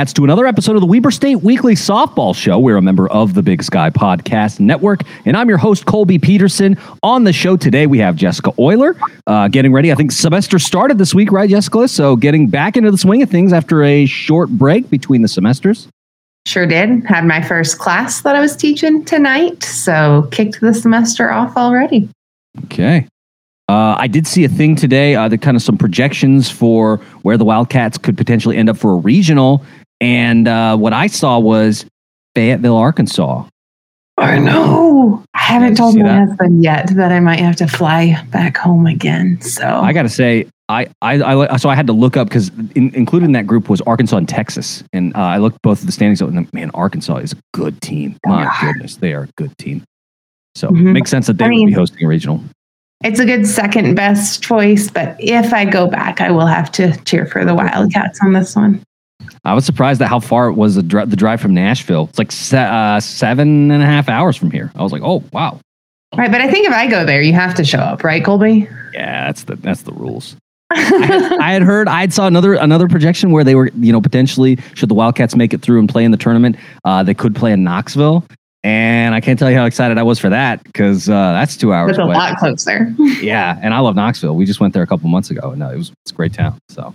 Wildcats, to another episode of the Weber State Weekly Softball Show. We're a member of the Big Sky Podcast Network, and I'm your host, Colby Peterson. On the show today, we have Jessica Euler uh, getting ready. I think semester started this week, right, Jessica? So getting back into the swing of things after a short break between the semesters. Sure did. Had my first class that I was teaching tonight, so kicked the semester off already. Okay. Uh, I did see a thing today, uh, that kind of some projections for where the Wildcats could potentially end up for a regional. And uh, what I saw was Fayetteville, Arkansas. I know. I haven't told my that? husband yet that I might have to fly back home again. So I got to say, I, I, I, so I had to look up because in, included in that group was Arkansas and Texas. And uh, I looked both of the standings up and man, Arkansas is a good team. My Yeah. goodness, they are a good team. So Mhm. makes sense that they I would be hosting a regional. it's a good second best choice, but if I go back, I will have to cheer for the Wildcats on this one. I was surprised at how far it was the, dri- the drive from Nashville. It's like se- uh, seven and a half hours from here. I was like, oh wow, Right, but I think if I go there, you have to show up, right, Colby? yeah, that's the that's the rules. I had, I had heard I had saw another another projection where they were you know potentially should the Wildcats make it through and play in the tournament, uh, they could play in Knoxville. And I can't tell you how excited I was for that because uh, that's two hours It's a away. lot closer. Yeah, and I love Knoxville. We just went there a couple months ago, and uh, it was it's a great town. So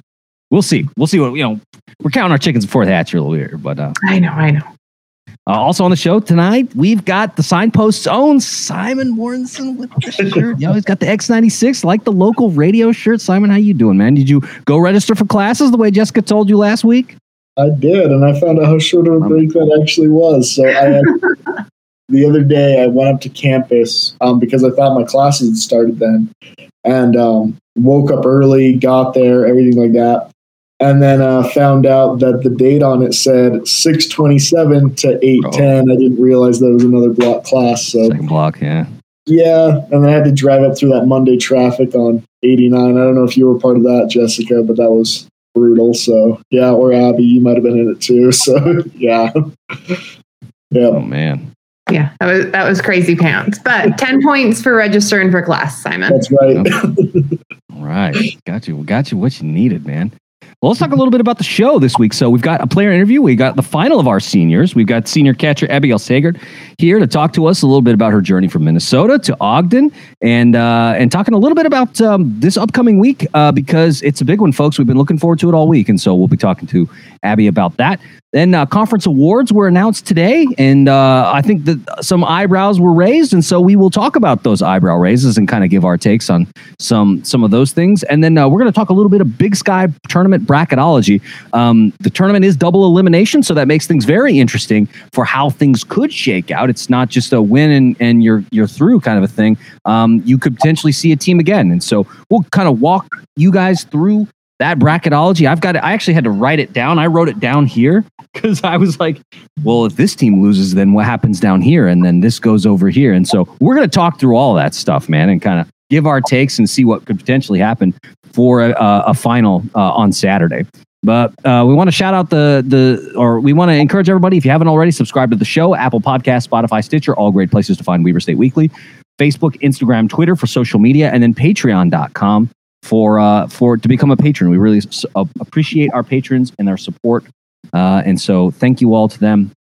we'll see. We'll see what you know. We're counting our chickens before they hatch a little here, but uh, I know, I know. uh, also on the show tonight, we've got the signpost's own Simon Morrison with the shirt. Yo, he's got the X96, like the local radio shirt. Simon, how you doing, man? Did you go register for classes the way Jessica told you last week? I did, and I found out how short of a break that actually was. So I had, the other day I went up to campus um, because I thought my classes had started then, and um, woke up early, got there, everything like that, and then uh, found out that the date on it said six twenty seven to eight ten. I didn't realize that was another block class. So Second block, yeah. yeah, and then I had to drive up through that Monday traffic on eighty nine. I don't know if you were part of that, Jessica, but that was brutal. So yeah, or Abby, you might have been in it too. So yeah, yeah. Oh man. Yeah, that was that was crazy pants. But ten points for registering for class, Simon. That's right. All right. Got you. Got you what you needed, man. Well, let's talk a little bit about the show this week. So we've got a player interview. We got the final of our seniors. We've got senior catcher Abigail Sagert here to talk to us a little bit about her journey from Minnesota to Ogden, and uh, and talking a little bit about um, this upcoming week uh, because it's a big one, folks. We've been looking forward to it all week, and so we'll be talking to Abby about that. Then uh, conference awards were announced today, and uh, I think that some eyebrows were raised, and so we will talk about those eyebrow raises and kind of give our takes on some some of those things. And then uh, we're going to talk a little bit of Big Sky tournament bracketology. Um, the tournament is double elimination, so that makes things very interesting for how things could shake out. It's not just a win and, and you're you're through kind of a thing. Um, you could potentially see a team again, and so we'll kind of walk you guys through that bracketology. I've got. it. I actually had to write it down. I wrote it down here because I was like, well, if this team loses, then what happens down here, and then this goes over here, and so we're to talk through all that stuff, man, and kind of give our takes and see what could potentially happen for a, a final uh, on Saturday. But uh, we want to shout out the the or we want to encourage everybody if you haven't already subscribe to the show Apple Podcast, Spotify, Stitcher, all great places to find Weber State Weekly, Facebook, Instagram, Twitter for social media, and then Patreon.com for uh, for to become a patron. We really s- uh, appreciate our patrons and their support, uh, and so thank you all to them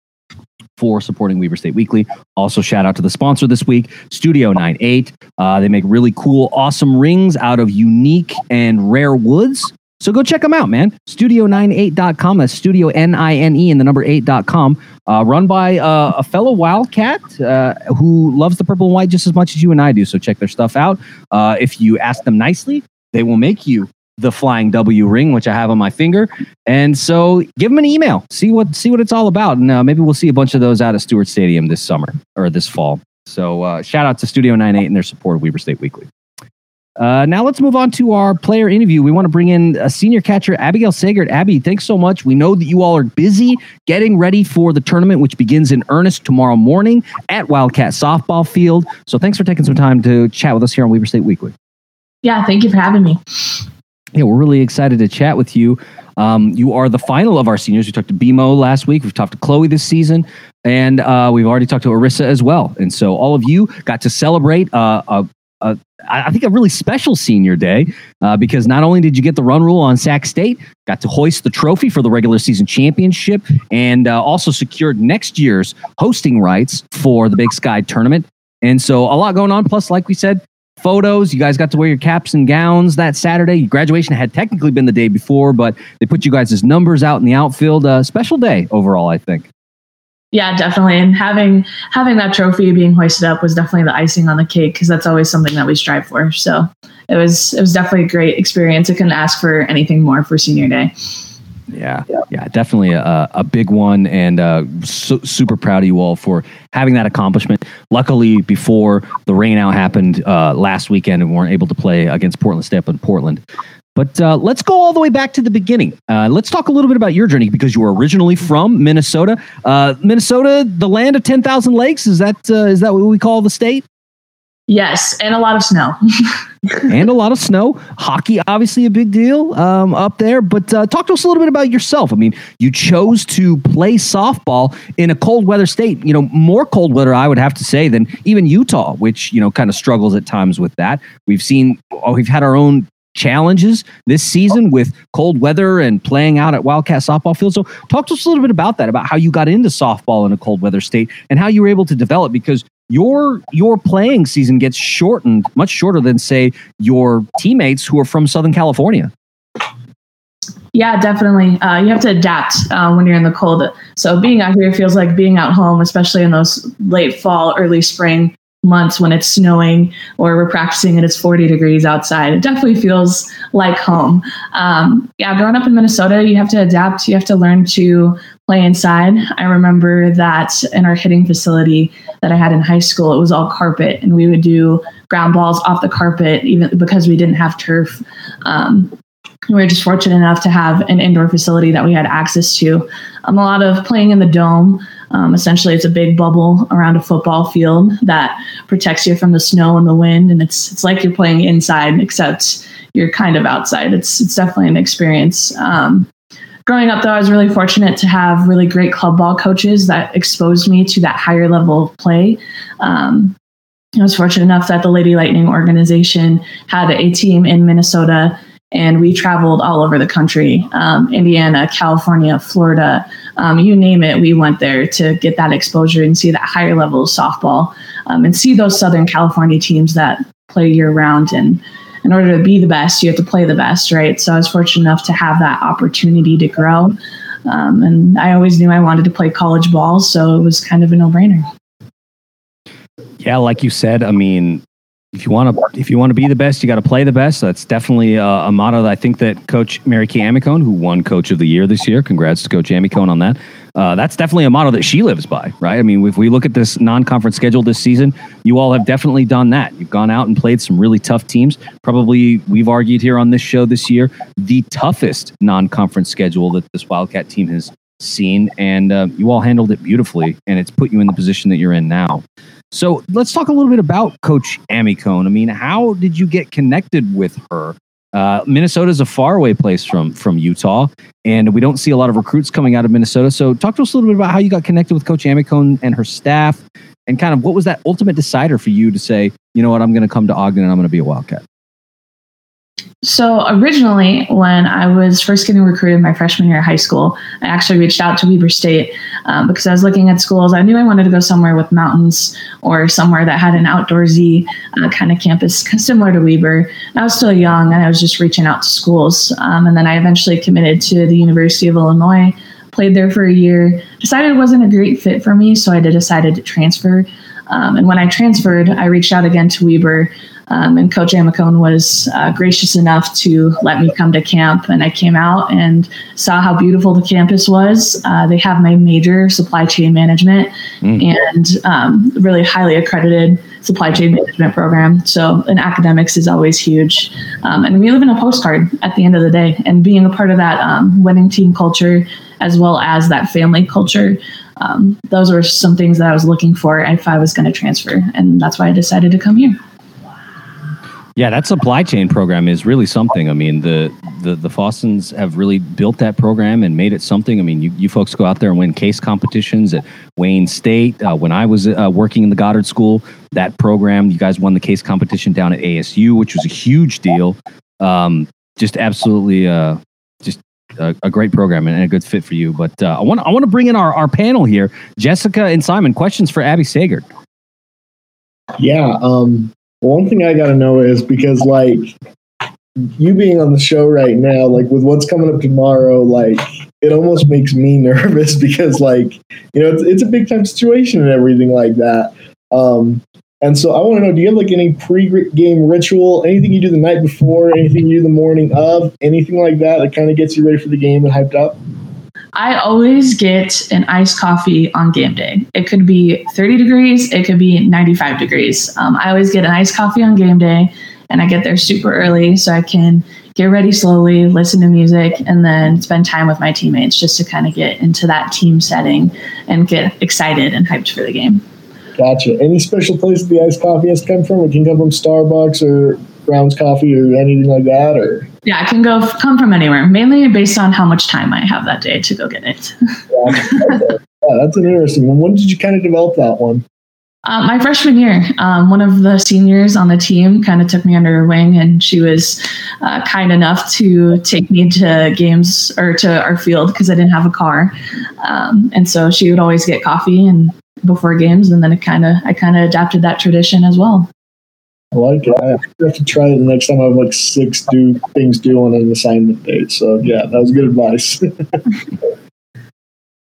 for supporting Weber State Weekly. Also, shout out to the sponsor this week, Studio 98. Uh, they make really cool, awesome rings out of unique and rare woods. So go check them out, man. Studio98.com. That's Studio N I N E and the number 8.com. Uh, run by uh, a fellow Wildcat uh, who loves the purple and white just as much as you and I do. So check their stuff out. Uh, if you ask them nicely, they will make you the flying W ring, which I have on my finger. And so give them an email, see what see what it's all about, and uh, maybe we'll see a bunch of those out of Stewart Stadium this summer or this fall. So uh, shout out to Studio 98 and their support of Weber State Weekly. Uh, now let's move on to our player interview. We want to bring in a senior catcher, Abigail Sagert. Abby, thanks so much. We know that you all are busy getting ready for the tournament, which begins in earnest tomorrow morning at Wildcat Softball Field. So thanks for taking some time to chat with us here on Weber State Weekly. Yeah, thank you for having me. Yeah, we're really excited to chat with you. Um, you are the final of our seniors. We talked to BMO last week. We've talked to Chloe this season, and uh, we've already talked to Arissa as well. And so all of you got to celebrate uh, a a I think a really special senior day uh, because not only did you get the run rule on Sac State, got to hoist the trophy for the regular season championship, and uh, also secured next year's hosting rights for the Big Sky tournament. And so a lot going on. Plus, like we said, photos. You guys got to wear your caps and gowns that Saturday. Your graduation had technically been the day before, but they put you guys numbers out in the outfield. Uh, special day overall, I think. Yeah, definitely. And having having that trophy being hoisted up was definitely the icing on the cake because that's always something that we strive for. So it was it was definitely a great experience. I couldn't ask for anything more for senior day. Yeah, yeah, definitely a, a big one, and uh, su- super proud of you all for having that accomplishment. Luckily, before the rain out happened uh, last weekend, and we weren't able to play against Portland State in Portland. But uh, let's go all the way back to the beginning. Uh, let's talk a little bit about your journey because you were originally from Minnesota. Uh, Minnesota, the land of ten thousand lakes. Is that uh, is that what we call the state? Yes, and a lot of snow. and a lot of snow. Hockey, obviously, a big deal um, up there. But uh, talk to us a little bit about yourself. I mean, you chose to play softball in a cold weather state. You know, more cold weather, I would have to say, than even Utah, which you know kind of struggles at times with that. We've seen, oh, we've had our own challenges this season with cold weather and playing out at Wildcat softball field. So, talk to us a little bit about that, about how you got into softball in a cold weather state and how you were able to develop because your your playing season gets shortened much shorter than say your teammates who are from Southern California. Yeah, definitely. Uh, you have to adapt uh, when you're in the cold. So being out here feels like being out home, especially in those late fall, early spring months when it's snowing or we're practicing and it's 40 degrees outside. It definitely feels like home. Um, yeah, growing up in Minnesota, you have to adapt. You have to learn to play inside. I remember that in our hitting facility that I had in high school, it was all carpet, and we would do ground balls off the carpet, even because we didn't have turf. Um, we were just fortunate enough to have an indoor facility that we had access to. Um, a lot of playing in the dome. Um, essentially, it's a big bubble around a football field that protects you from the snow and the wind, and it's it's like you're playing inside, except you're kind of outside. It's it's definitely an experience. Um, growing up, though, I was really fortunate to have really great club ball coaches that exposed me to that higher level of play. Um, I was fortunate enough that the Lady Lightning organization had a team in Minnesota and we traveled all over the country um, indiana california florida um, you name it we went there to get that exposure and see that higher level of softball um, and see those southern california teams that play year round and in order to be the best you have to play the best right? So i was fortunate enough to have that opportunity to grow um, and i always knew i wanted to play college ball so it was kind of a no-brainer. Yeah, like you said, I mean, if you want to if you want to be the best, you got to play the best. That's definitely a, a, motto that I think that Coach Mary Kay Amicone, who won Coach of the Year this year, congrats to Coach Amicone on that. Uh, that's definitely a motto that she lives by, right? I mean, if we look at this non-conference schedule this season, you all have definitely done that. You've gone out and played some really tough teams. Probably, we've argued here on this show this year, the toughest non-conference schedule that this Wildcat team has seen, and uh, you all handled it beautifully, and it's put you in the position that you're in now. So let's talk a little bit about Coach Amicone. I mean, how did you get connected with her? Uh, Minnesota is a faraway place from from Utah, and we don't see a lot of recruits coming out of Minnesota. So, talk to us a little bit about how you got connected with Coach Amy Amicone and her staff, and kind of what was that ultimate decider for you to say, you know what, I'm going to come to Ogden and I'm going to be a Wildcat. So originally, when I was first getting recruited my freshman year of high school, I actually reached out to Weber State um, because I was looking at schools. I knew I wanted to go somewhere with mountains or somewhere that had an outdoorsy uh, kind of campus similar to Weber. I was still young and I was just reaching out to schools. Um, and then I eventually committed to the University of Illinois, played there for a year, decided it wasn't a great fit for me, so I decided to transfer. Um, and when I transferred, I reached out again to Weber. Um, and Coach Amicone was uh, gracious enough to let me come to camp. And I came out and saw how beautiful the campus was. Uh, they have my major, supply chain management, mm. and um, really highly accredited supply chain management program. So, in academics is always huge. Um, and we live in a postcard at the end of the day. And being a part of that um, winning team culture, as well as that family culture, um, those were some things that I was looking for if I was going to transfer. And that's why I decided to come here. Yeah, that supply chain program is really something. I mean, the the the Fawstons have really built that program and made it something. I mean, you, you folks go out there and win case competitions at Wayne State. Uh, when I was uh, working in the Goddard School, that program, you guys won the case competition down at ASU, which was a huge deal. Um, just absolutely, uh, just a, a, great program and a good fit for you. But uh, I want I want to bring in our our panel here, Jessica and Simon. Questions for Abby Sagert. Yeah, um, one thing I got to know is because like you being on the show right now, like with what's coming up tomorrow, like it almost makes me nervous because like you know it's, it's a big time situation and everything like that. Um, and so I want to know: Do you have like any pre-game ritual, anything you do the night before, anything you do the morning of, anything like that that kind of gets you ready for the game and hyped up? I always get an iced coffee on game day. It could be 30 degrees, it could be 95 degrees. Um, I always get an iced coffee on game day, and I get there super early so I can get ready slowly, listen to music, and then spend time with my teammates just to kind of get into that team setting and get excited and hyped for the game. Gotcha. Any special place the iced coffee has come from? It can come from Starbucks or Brown's Coffee or anything like that, or yeah, it can go come from anywhere. Mainly based on how much time I have that day to go get it. yeah, that's an interesting one. When did you kind of develop that one? Uh, my freshman year, um, one of the seniors on the team kind of took me under her wing, and she was uh, kind enough to take me to games or to our field because I didn't have a car, um, and so she would always get coffee and before games, and then it kind of I kind of adapted that tradition as well. I like it. I have to try it the next time I have like six do things due on an assignment date. So yeah, that was good advice.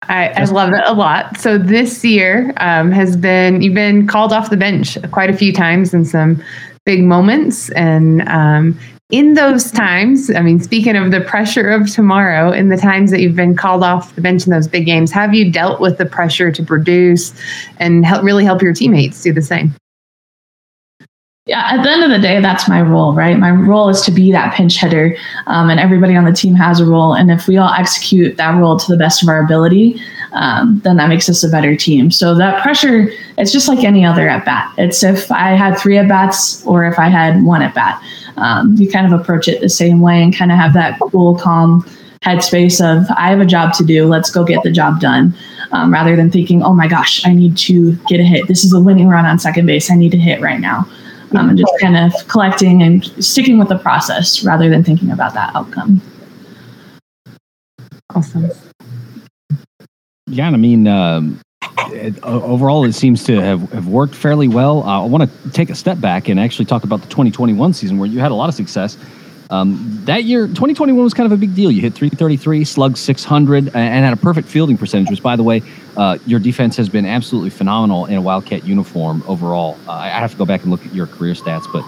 I, I, love it a lot. So this year um, has been you've been called off the bench quite a few times in some big moments, and um, in those times, I mean, speaking of the pressure of tomorrow, in the times that you've been called off the bench in those big games, have you dealt with the pressure to produce and help really help your teammates do the same? Yeah, at the end of the day, that's my role, right? My role is to be that pinch hitter, um, and everybody on the team has a role. And if we all execute that role to the best of our ability, um, then that makes us a better team. So that pressure, it's just like any other at bat. It's if I had three at bats or if I had one at bat. Um, you kind of approach it the same way and kind of have that cool, calm headspace of I have a job to do. Let's go get the job done. Um, rather than thinking, oh my gosh, I need to get a hit. This is a winning run on second base. I need to hit right now um, and just kind of collecting and sticking with the process rather than thinking about that outcome. Awesome. Yeah, I mean, um, it, overall, it seems to have, have worked fairly well. Uh, I want to take a step back and actually talk about the 2021 season where you had a lot of success. Um, that year, 2021 was kind of a big deal. You hit 333, slugged 600, and had a perfect fielding percentage, which, by the way, uh, your defense has been absolutely phenomenal in a Wildcat uniform overall. Uh, I have to go back and look at your career stats, but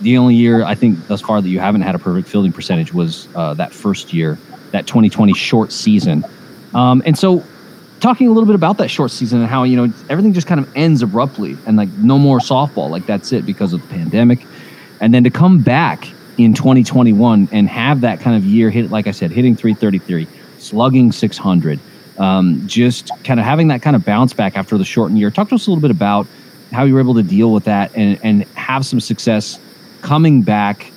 the only year I think thus far that you haven't had a perfect fielding percentage was uh, that first year, that 2020 short season. Um, and so, talking a little bit about that short season and how you know everything just kind of ends abruptly and like no more softball, like that's it because of the pandemic, and then to come back in 2021 and have that kind of year hit, like I said, hitting 333, slugging 600, um, just kind of having that kind of bounce back after the shortened year. Talk to us a little bit about how you were able to deal with that and, and have some success coming back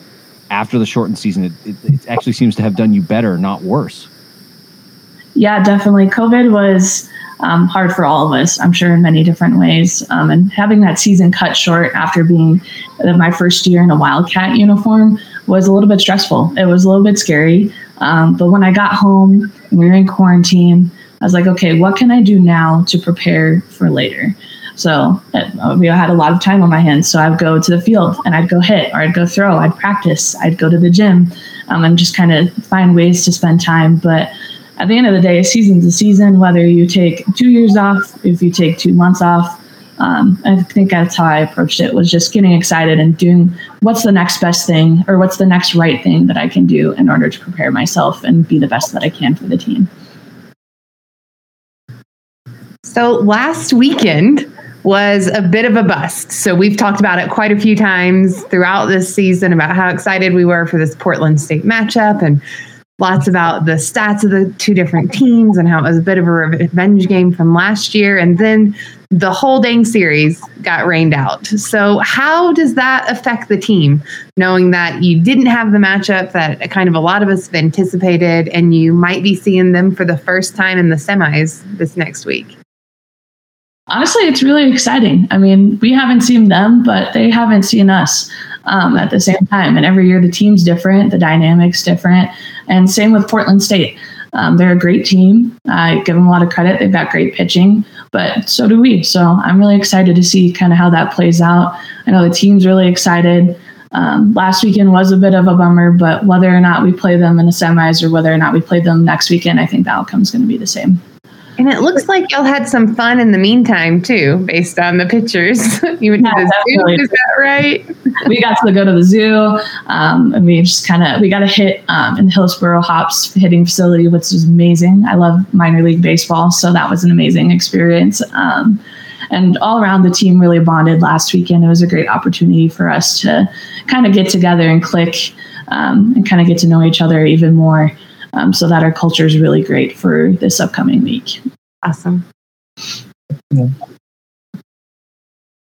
after the shortened season. It, it, it actually seems to have done you better, not worse. Yeah, definitely. COVID was um, hard for all of us, I'm sure, in many different ways. Um, and having that season cut short after being my first year in a Wildcat uniform was a little bit stressful. It was a little bit scary. Um, but when I got home, we were in quarantine, I was like, okay, what can I do now to prepare for later? So uh, we had a lot of time on my hands. So I'd go to the field and I'd go hit or I'd go throw, I'd practice, I'd go to the gym um, and just kind of find ways to spend time. But at the end of the day, a season's a season, whether you take two years off, if you take two months off. Um, I think that's how I approached it was just getting excited and doing what's the next best thing or what's the next right thing that I can do in order to prepare myself and be the best that I can for the team. So last weekend was a bit of a bust. So we've talked about it quite a few times throughout this season about how excited we were for this Portland State matchup and lots about the stats of the two different teams and how it was a bit of a revenge game from last year. And then the whole dang series got rained out. So, how does that affect the team, knowing that you didn't have the matchup that kind of a lot of us have anticipated, and you might be seeing them for the first time in the semis this next week? Honestly, it's really exciting. I mean, we haven't seen them, but they haven't seen us um, at the same time. And every year the team's different, the dynamic's different. And same with Portland State. Um, they're a great team. I give them a lot of credit. They've got great pitching, but so do we. So I'm really excited to see kind of how that plays out. I know the team's really excited. Um, last weekend was a bit of a bummer, but whether or not we play them in the semis or whether or not we play them next weekend, I think the outcome is going to be the same. And it looks like y'all had some fun in the meantime too, based on the pictures. you went yeah, to the zoo, is that right? we got to go to the zoo, um, and we just kind of we got a hit um, in the Hillsboro Hops hitting facility, which was amazing. I love minor league baseball, so that was an amazing experience. Um, and all around the team really bonded last weekend. It was a great opportunity for us to kind of get together and click um, and kind of get to know each other even more um, so that our culture is really great for this upcoming week. Awesome.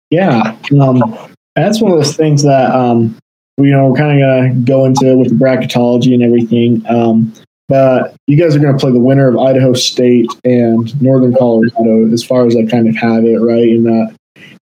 Yeah, um, that's one of those things that um, we, you know we're kind of gonna go into with the bracketology and everything. Um, but you guys are going to play the winner of Idaho State and Northern Colorado, as far as I kind of have it right in that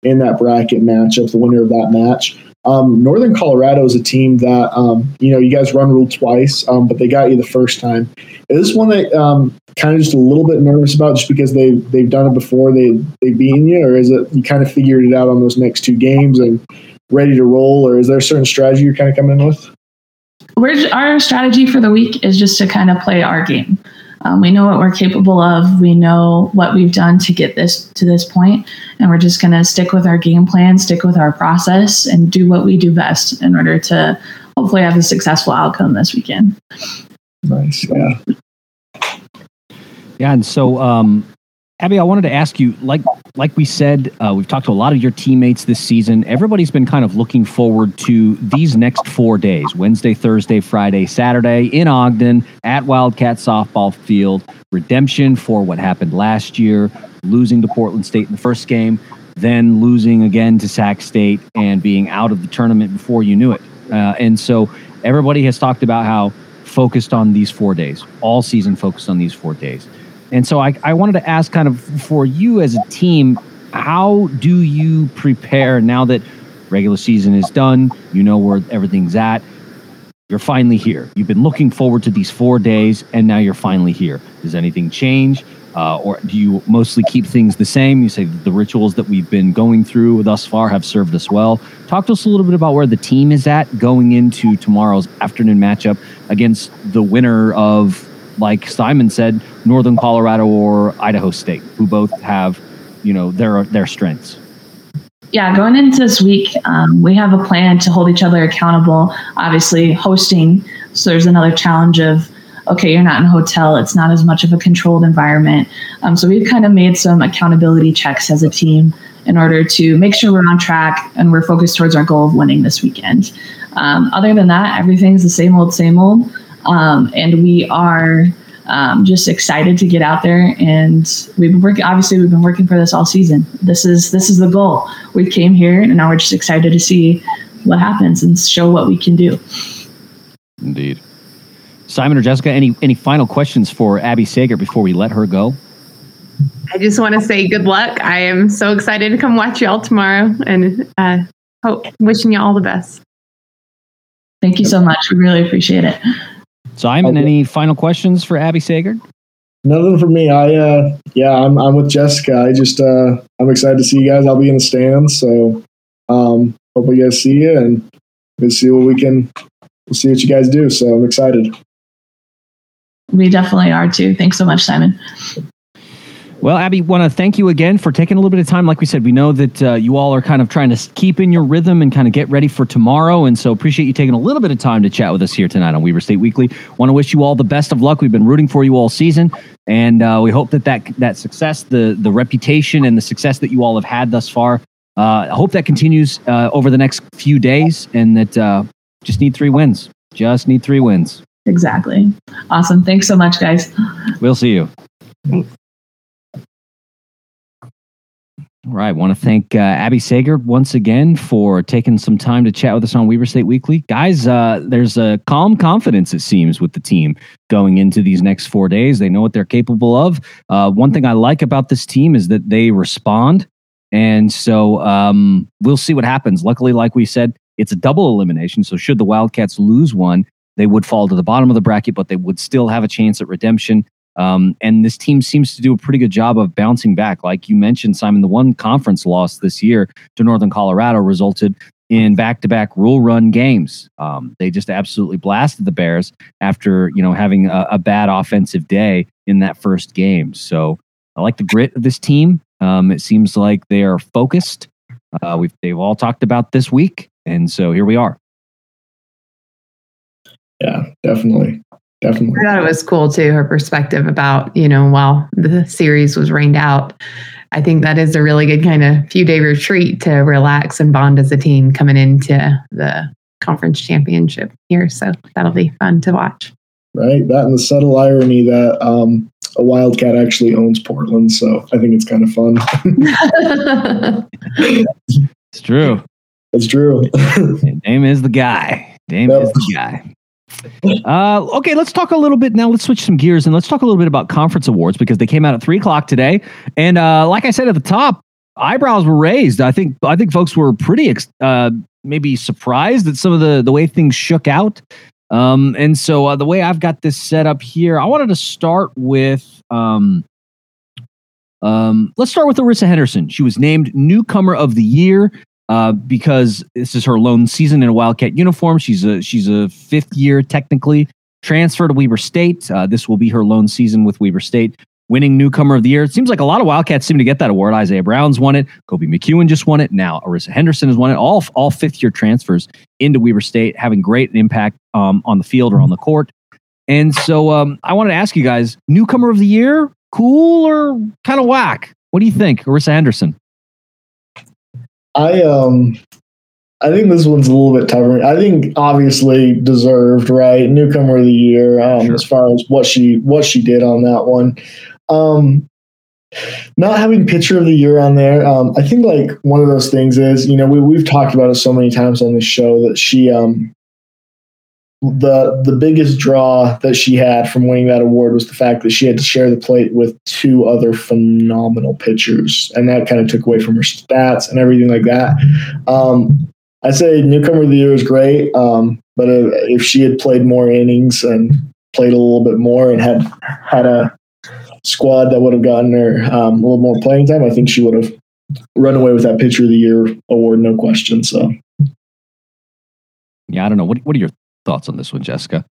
in that bracket matchup, the winner of that match. Um, Northern Colorado is a team that um, you know you guys run rule twice, um, but they got you the first time. Is this one that um, kind of just a little bit nervous about, just because they they've done it before, they they've beaten you, or is it you kind of figured it out on those next two games and ready to roll, or is there a certain strategy you're kind of coming in with? We're, our strategy for the week is just to kind of play our game. Um, we know what we're capable of. We know what we've done to get this to this point, and we're just going to stick with our game plan, stick with our process, and do what we do best in order to hopefully have a successful outcome this weekend. Nice, yeah. Yeah, and so um, Abby, I wanted to ask you, like like we said, uh, we've talked to a lot of your teammates this season. Everybody's been kind of looking forward to these next four days: Wednesday, Thursday, Friday, Saturday in Ogden at Wildcat Softball Field. Redemption for what happened last year, losing to Portland State in the first game, then losing again to Sac State, and being out of the tournament before you knew it. Uh, and so everybody has talked about how focused on these four days, all season focused on these four days. And so I, I wanted to ask kind of for you as a team, how do you prepare now that regular season is done? You know where everything's at. You're finally here. You've been looking forward to these four days, and now you're finally here. Does anything change? Uh, or do you mostly keep things the same? You say the rituals that we've been going through thus far have served us well. Talk to us a little bit about where the team is at going into tomorrow's afternoon matchup against the winner of like Simon said, Northern Colorado or Idaho State, who both have, you know, their their strengths. Yeah, going into this week, um, we have a plan to hold each other accountable. Obviously, hosting, so there's another challenge of okay, you're not in a hotel, it's not as much of a controlled environment. Um, so we've kind of made some accountability checks as a team in order to make sure we're on track and we're focused towards our goal of winning this weekend. Um, other than that, everything's the same old, same old. Um, and we are um, just excited to get out there. And we've been working. Obviously, we've been working for this all season. This is this is the goal. We came here, and now we're just excited to see what happens and show what we can do. Indeed. Simon or Jessica, any any final questions for Abby Sager before we let her go? I just want to say good luck. I am so excited to come watch y'all tomorrow, and uh, hope wishing you all the best. Thank you so much. We really appreciate it. Simon, okay. any final questions for Abby Sager? Nothing for me. I uh yeah, I'm I'm with Jessica. I just uh I'm excited to see you guys. I'll be in the stands, so um hope you guys see you and we'll see what we can we'll see what you guys do. So I'm excited. We definitely are too. Thanks so much, Simon. Well, Abby, want to thank you again for taking a little bit of time. Like we said, we know that uh, you all are kind of trying to keep in your rhythm and kind of get ready for tomorrow. And so appreciate you taking a little bit of time to chat with us here tonight on Weber State Weekly. Want to wish you all the best of luck. We've been rooting for you all season. And uh, we hope that, that that success, the, the reputation and the success that you all have had thus far, uh, I hope that continues uh, over the next few days and that uh, just need three wins. Just need three wins. Exactly. Awesome. Thanks so much, guys. We'll see you. All right. I Want to thank uh, Abby Sager once again for taking some time to chat with us on Weber State Weekly. Guys, uh, there's a calm confidence, it seems, with the team going into these next four days. They know what they're capable of. Uh, one thing I like about this team is that they respond. And so um, we'll see what happens. Luckily, like we said, it's a double elimination. So should the Wildcats lose one, they would fall to the bottom of the bracket, but they would still have a chance at redemption. Um, and this team seems to do a pretty good job of bouncing back. Like you mentioned, Simon, the one conference loss this year to Northern Colorado resulted in back-to-back rule run games. Um, they just absolutely blasted the Bears after you know having a, a, bad offensive day in that first game. So I like the grit of this team. Um, it seems like they are focused. Uh, we've they've all talked about this week, and so here we are. Yeah, definitely. Definitely. I thought it was cool too, her perspective about, you know, while the series was rained out. I think that is a really good kind of few day retreat to relax and bond as a team coming into the conference championship here. So that'll be fun to watch. Right. That and the subtle irony that um, a Wildcat actually owns Portland. So I think it's kind of fun. it's true. It's true. Dame is the guy. Dame yep. is the guy. Uh, okay, let's talk a little bit now. Let's switch some gears and let's talk a little bit about conference awards because they came out at three o'clock today. And uh, like I said at the top, eyebrows were raised. I think I think folks were pretty uh, maybe surprised at some of the the way things shook out. Um, and so uh, the way I've got this set up here, I wanted to start with. Um, um, let's start with Arissa Henderson. She was named newcomer of the year uh, because this is her lone season in a Wildcat uniform. She's a she's a fifth year technically transfer to Weber State. Uh, this will be her lone season with Weber State, winning newcomer of the year. It seems like a lot of Wildcats seem to get that award. Isaiah Brown's won it. Koby McEwen just won it. Now Arissa Henderson has won it. All all fifth year transfers into Weber State, having great impact um, on the field or on the court. And so um, I wanted to ask you guys: newcomer of the year, cool or kind of whack? What do you think, Arissa Henderson? I um I think this one's a little bit tougher. I think obviously deserved, right? Newcomer of the year, um, sure. as far as what she what she did on that one. Um, not having pitcher of the year on there, um, I think like one of those things is, you know, we we've talked about it so many times on this show that she um the the biggest draw that she had from winning that award was the fact that she had to share the plate with two other phenomenal pitchers, and that kind of took away from her stats and everything like that. Um, I'd say newcomer of the year is great, um, but if she had played more innings and played a little bit more and had had a squad that would have gotten her um, a little more playing time, I think she would have run away with that pitcher of the year award, no question. So. Yeah, I don't know. What What are your thoughts on this one, Jessica?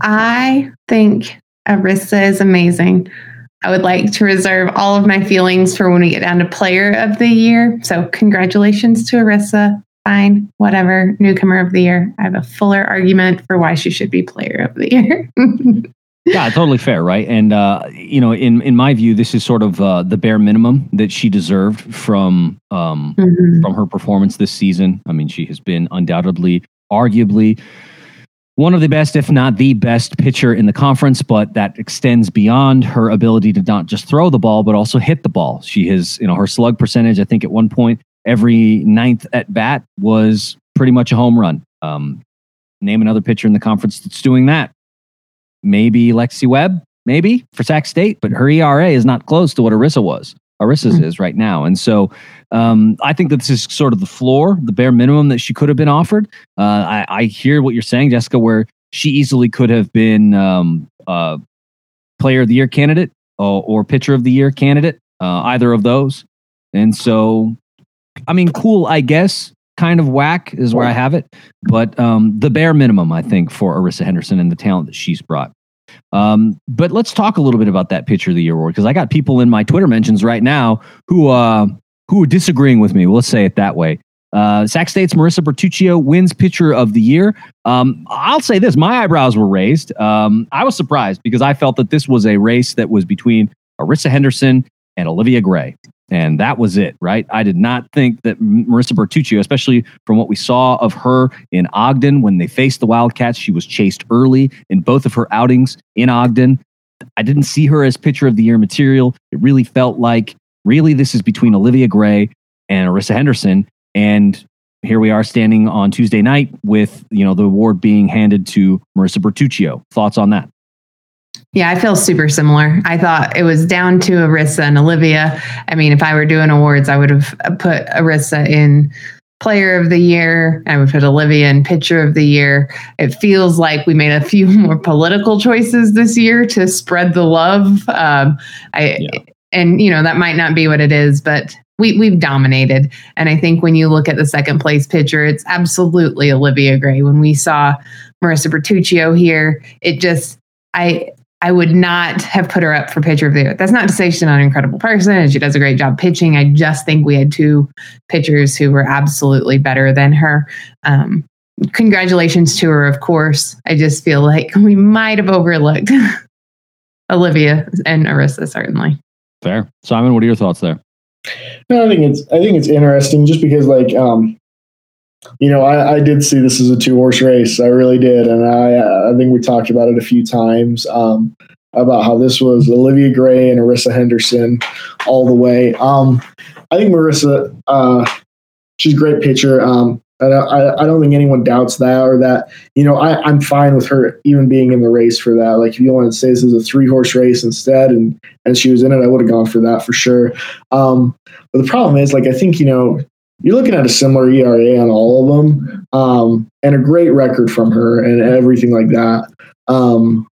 I think Arissa is amazing. I would like to reserve all of my feelings for when we get down to player of the year. So, congratulations to Arissa. Fine, whatever, newcomer of the year. I have a fuller argument for why she should be player of the year. yeah, totally fair, right? And uh, you know, in in my view, this is sort of uh, the bare minimum that she deserved from um, mm-hmm. from her performance this season. I mean, she has been undoubtedly, arguably one of the best, if not the best pitcher in the conference, but that extends beyond her ability to not just throw the ball, but also hit the ball. She has, you know, her slug percentage, I think at one point, every ninth at bat was pretty much a home run. Um, name another pitcher in the conference that's doing that. Maybe Lexi Webb, maybe for Sac State, but her ERA is not close to what Arissa was. Arissa's mm-hmm. is right now. And so um, I think that this is sort of the floor, the bare minimum that she could have been offered. Uh, I, I, hear what you're saying, Jessica, where she easily could have been um, uh, player of the year candidate or, or pitcher of the year candidate, uh, either of those. And so, I mean, cool, I guess. Kind of whack is where I have it, but um, the bare minimum, I think, for Arissa Henderson and the talent that she's brought. Um, but let's talk a little bit about that pitcher of the year award because I got people in my Twitter mentions right now who uh, who are disagreeing with me. Well, let's say it that way. Uh, Sac State's Marissa Bertuccio wins pitcher of the year. Um, I'll say this: my eyebrows were raised. Um, I was surprised because I felt that this was a race that was between Arissa Henderson and Olivia Gray. And that was it, right? I did not think that Marissa Bertuccio, especially from what we saw of her in Ogden when they faced the Wildcats, she was chased early in both of her outings in Ogden. I didn't see her as pitcher of the year material. It really felt like really this is between Olivia Gray and Arissa Henderson. And here we are standing on Tuesday night with, you know, the award being handed to Marissa Bertuccio. Thoughts on that? Yeah, I feel super similar. I thought it was down to Arissa and Olivia. I mean, if I were doing awards, I would have put Arissa in player of the year. I would put Olivia in pitcher of the year. It feels like we made a few more political choices this year to spread the love. Um, I yeah. and you know that might not be what it is, but we we've dominated. And I think when you look at the second place pitcher, it's absolutely Olivia Gray. When we saw Marissa Bertuccio here, it just I I would not have put her up for pitcher of the year. That's not to say she's not an incredible person and she does a great job pitching. I just think we had two pitchers who were absolutely better than her. Um, congratulations to her, of course. I just feel like we might have overlooked Olivia and Arissa, certainly. Fair. Simon, what are your thoughts there? No, I think it's I think it's interesting just because like um, you know, I, I, did see this as a two horse race. I really did, and I I think we talked about it a few times um, about how this was Olivia Gray and Arissa Henderson all the way. Um, I think Marissa, uh, she's a great pitcher. Um, I, I, I don't think anyone doubts that or that. You know, I, I'm fine with her even being in the race for that. Like, if you want to say this is a three horse race instead, and and she was in it, I would have gone for that for sure. Um, but the problem is, like, I think you know you're looking at a similar ERA on all of them, um, and a great record from her and everything like that. Um,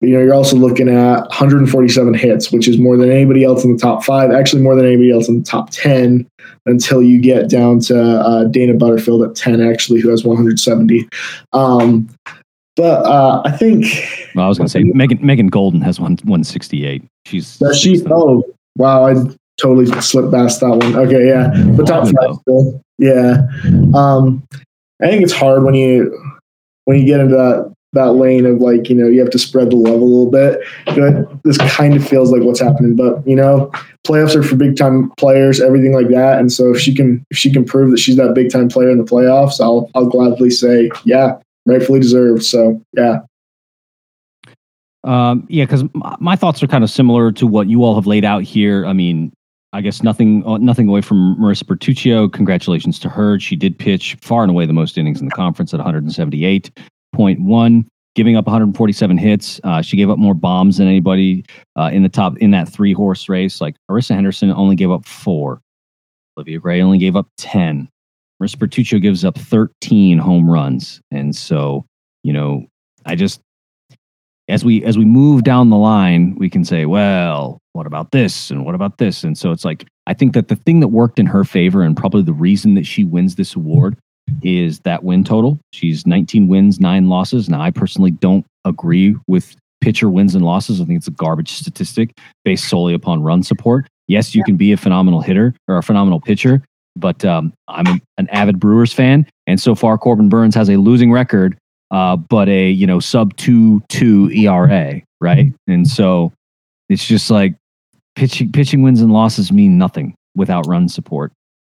you know, you're also looking at 147 hits, which is more than anybody else in the top five, actually more than anybody else in the top 10 until you get down to uh, Dana Butterfield at 10, actually, who has 170. Um, but uh, I think. Well, I was going to say Megan Megan Golden has one 168. She's. She? Oh, wow. I totally slipped past that one. Okay, yeah, but top five still. Yeah, um, I think it's hard when you when you get into that that lane of like you know you have to spread the love a little bit. But this kind of feels like what's happening. But you know, playoffs are for big time players, everything like that. And so if she can if she can prove that she's that big time player in the playoffs, I'll I'll gladly say yeah, rightfully deserved. So yeah, um, yeah, because my thoughts are kind of similar to what you all have laid out here. I mean, I guess nothing uh, nothing away from Marissa Bertuccio. Congratulations to her. She did pitch far and away the most innings in the conference at 178.1, giving up 147 hits. Uh, she gave up more bombs than anybody uh, in the top in that three horse race. Like Arissa Henderson only gave up four. Olivia Gray only gave up 10. Marissa Bertuccio gives up 13 home runs. And so, you know, I just as we as we move down the line, we can say, well, what about this and what about this? And so it's like I think that the thing that worked in her favor and probably the reason that she wins this award is that win total. She's 19 wins, 9 losses. Now I personally don't agree with pitcher wins and losses. I think it's a garbage statistic based solely upon run support. Yes, you can be a phenomenal hitter or a phenomenal pitcher, but um, I'm an avid Brewers fan, and so far Corbin Burns has a losing record uh, but a you know sub two two ERA, right? And so it's just like pitching pitching wins and losses mean nothing without run support.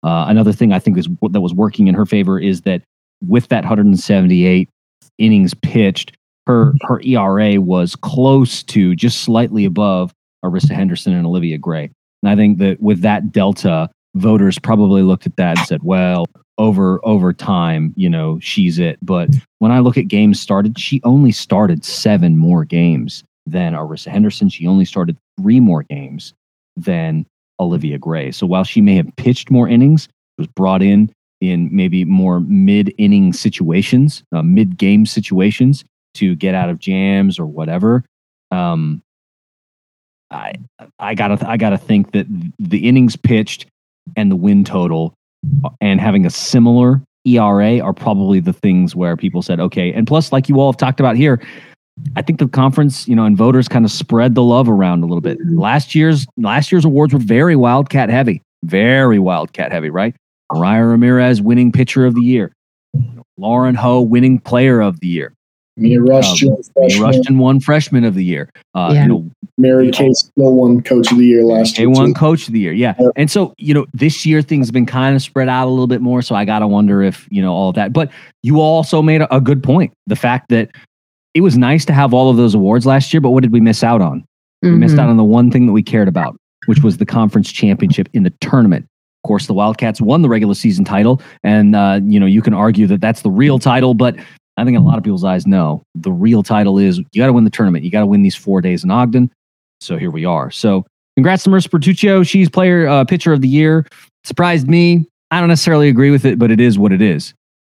Uh, another thing I think is that was working in her favor is that with that 178 innings pitched, her her ERA was close to just slightly above Arissa Henderson and Olivia Gray. And I think that with that delta, voters probably looked at that and said, well, over over time, you know, she's it. But when I look at games started, she only started seven more games than Arissa Henderson. She only started three more games than Olivia Gray. So while she may have pitched more innings, was brought in in maybe more mid-inning situations, uh, mid-game situations to get out of jams or whatever. Um, I I gotta I gotta think that the innings pitched and the win total and having a similar ERA are probably the things where people said, okay. And plus, like you all have talked about here, I think the conference, you know, and voters kind of spread the love around a little bit. Mm-hmm. Last year's last year's awards were very Wildcat heavy, very Wildcat heavy, right? Mariah Ramirez winning pitcher of the year, Lauren Ho winning player of the year. Mia Rushton, Um, freshman. Rushton won freshman of the year. Uh, Yeah. You know, Mary Kay still won Coach of the Year last year. A one too. coach of the year, yeah. Yep. And so, you know, this year things have been kind of spread out a little bit more. So I got to wonder if, you know, all of that. But you also made a, a good point. The fact that it was nice to have all of those awards last year, but what did we miss out on? We missed Mhm. out on the one thing that we cared about, which was the conference championship in the tournament. Of course, the Wildcats won the regular season title, and uh, you know you can argue that that's the real title, but I think in a lot of people's eyes, no. The real title is you got to win the tournament. You got to win these four days in Ogden. So here we are. So congrats to Marissa Bertuccio. She's player uh, pitcher of the year. Surprised me. I don't necessarily agree with it, but it is what it is.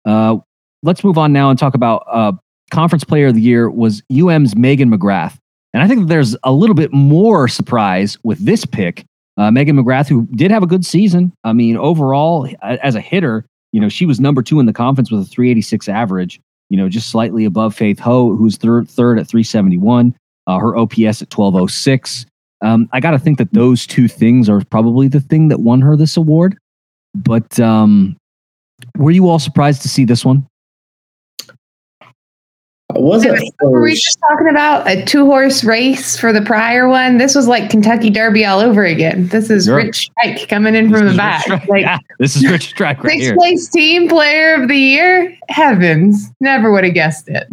Uh, let's move on now and talk about uh, conference player of the year was UM's Megan McGrath. And I think there's a little bit more surprise with this pick. Uh, Megan McGrath, who did have a good season. I mean, overall, as a hitter, you know, she was number two in the conference with a 386 average, you know, just slightly above Faith Ho, who's third, third at 371, uh, her OPS at 1206. Um, I got to think that those two things are probably the thing that won her this award. But um, were you all surprised to see this one? I wasn't Were we just talking about a two horse race for the prior one? This was like Kentucky Derby all over again. This is Sure. Rich Strike coming in from the back. Like Yeah, this is Rich Strike right sixth place team player of the year. Heavens, never would have guessed it.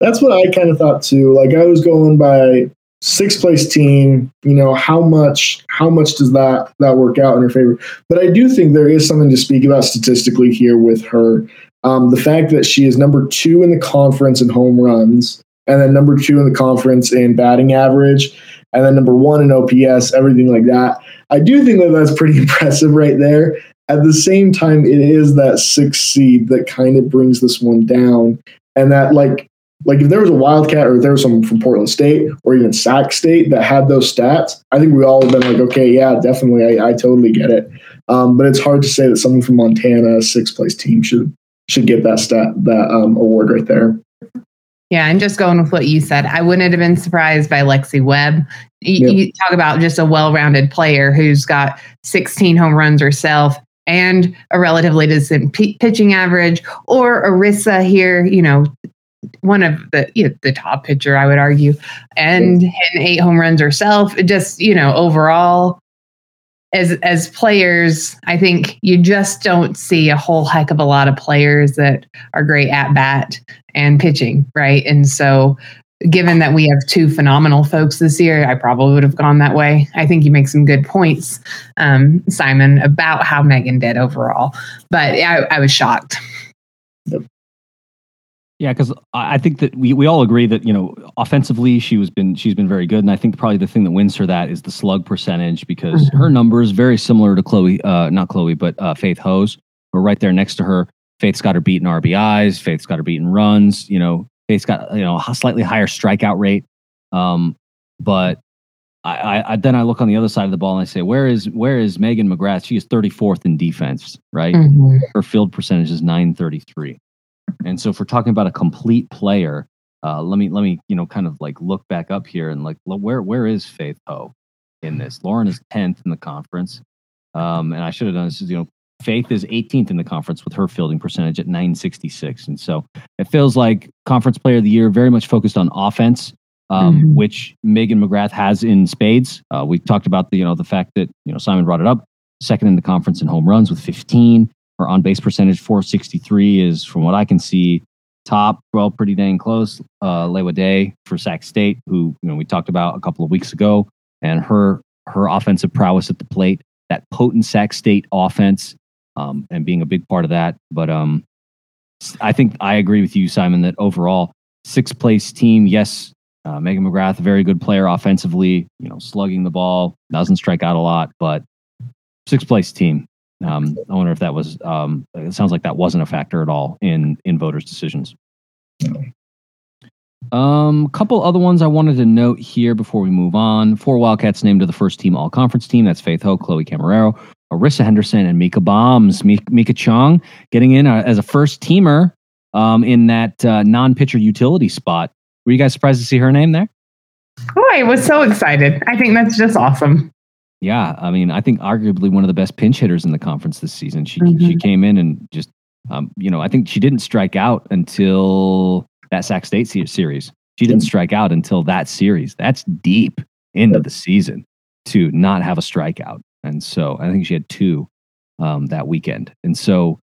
That's what I kind of thought too. Like I was going by sixth place team. You know how much how much does that that work out in her favor? But I do think there is something to speak about statistically here with her. Um, the fact that she is number two in the conference in home runs, and then number two in the conference in batting average, and then number one in OPS, everything like that. I do think that that's pretty impressive right there. At the same time, it is that sixth seed that kind of brings this one down, and that like like if there was a Wildcat or if there was someone from Portland State or even Sac State that had those stats, I think we all have been like, okay, yeah, definitely, I, I totally get it. Um, but it's hard to say that someone from Montana, a sixth place team, should should get that stat that um, award right there. Yeah, and just going with what you said, I wouldn't have been surprised by Lexi Webb. You, Yep. you talk about just a well-rounded player who's got 16 home runs herself and a relatively decent p- pitching average, or Arissa here, you know, one of the you know, the top pitcher, I would argue, and hitting eight home runs herself. Just you know overall. As, as players, I think you just don't see a whole heck of a lot of players that are great at bat and pitching, right? And so, given that we have two phenomenal folks this year, I probably would have gone that way. I think you make some good points, um, Simon, about how Megan did overall, but I, I was shocked. Yeah, because I think that we, we all agree that you know offensively she was been she's been very good, and I think probably the thing that wins her that is the slug percentage because Mhm. her numbers very similar to Chloe, uh, not Chloe, but uh, Faith Ho's, are right there next to her. Faith's got her beating RBIs. Faith's got her beating runs. You know, Faith's got you know a slightly higher strikeout rate. Um, but I, I, I then I look on the other side of the ball and I say, where is where is Megan McGrath? She is 34th in defense, right? her field percentage is 933 and so if we're talking about a complete player uh, let me let me you know kind of like look back up here and like where where is faith ho in this? Lauren is 10th in the conference um, and i should have done this you know faith is 18th in the conference with her fielding percentage at 966 and so it feels like conference player of the year very much focused on offense um, Mhm. which megan mcgrath has in spades. Uh, we talked about the you know the fact that you know simon brought it up second in the conference in home runs with 15 her on base percentage 463 is, from what I can see, top. Well, pretty dang close. Uh, Lewa Day for Sac State, who you know we talked about a couple of weeks ago, and her her offensive prowess at the plate, that potent Sac State offense, um, and being a big part of that. But um, I think I agree with you, Simon, that overall sixth place team, yes. Uh, Megan McGrath, very good player offensively, you know, slugging the ball, doesn't strike out a lot, but sixth place team. Um, I wonder if that was. Um, it sounds like that wasn't a factor at all in in voters' decisions. Um, a couple other ones I wanted to note here before we move on. Four Wildcats named to the first team All Conference team. That's Faith Ho, Chloe Camarero, Arissa Henderson, and Mika Bombs. Mi- Mika Chong getting in uh, as a first teamer um, in that uh, non-pitcher utility spot. Were you guys surprised to see her name there? Oh, I was so excited. I think that's just awesome. Yeah, I mean, I think arguably one of the best pinch hitters in the conference this season. She she Mhm. came in and just, um, you know, I think she didn't strike out until that Sac State series. She didn't strike out until that series. That's deep into the season to not have a strikeout. And so I think she had two um, that weekend. And so,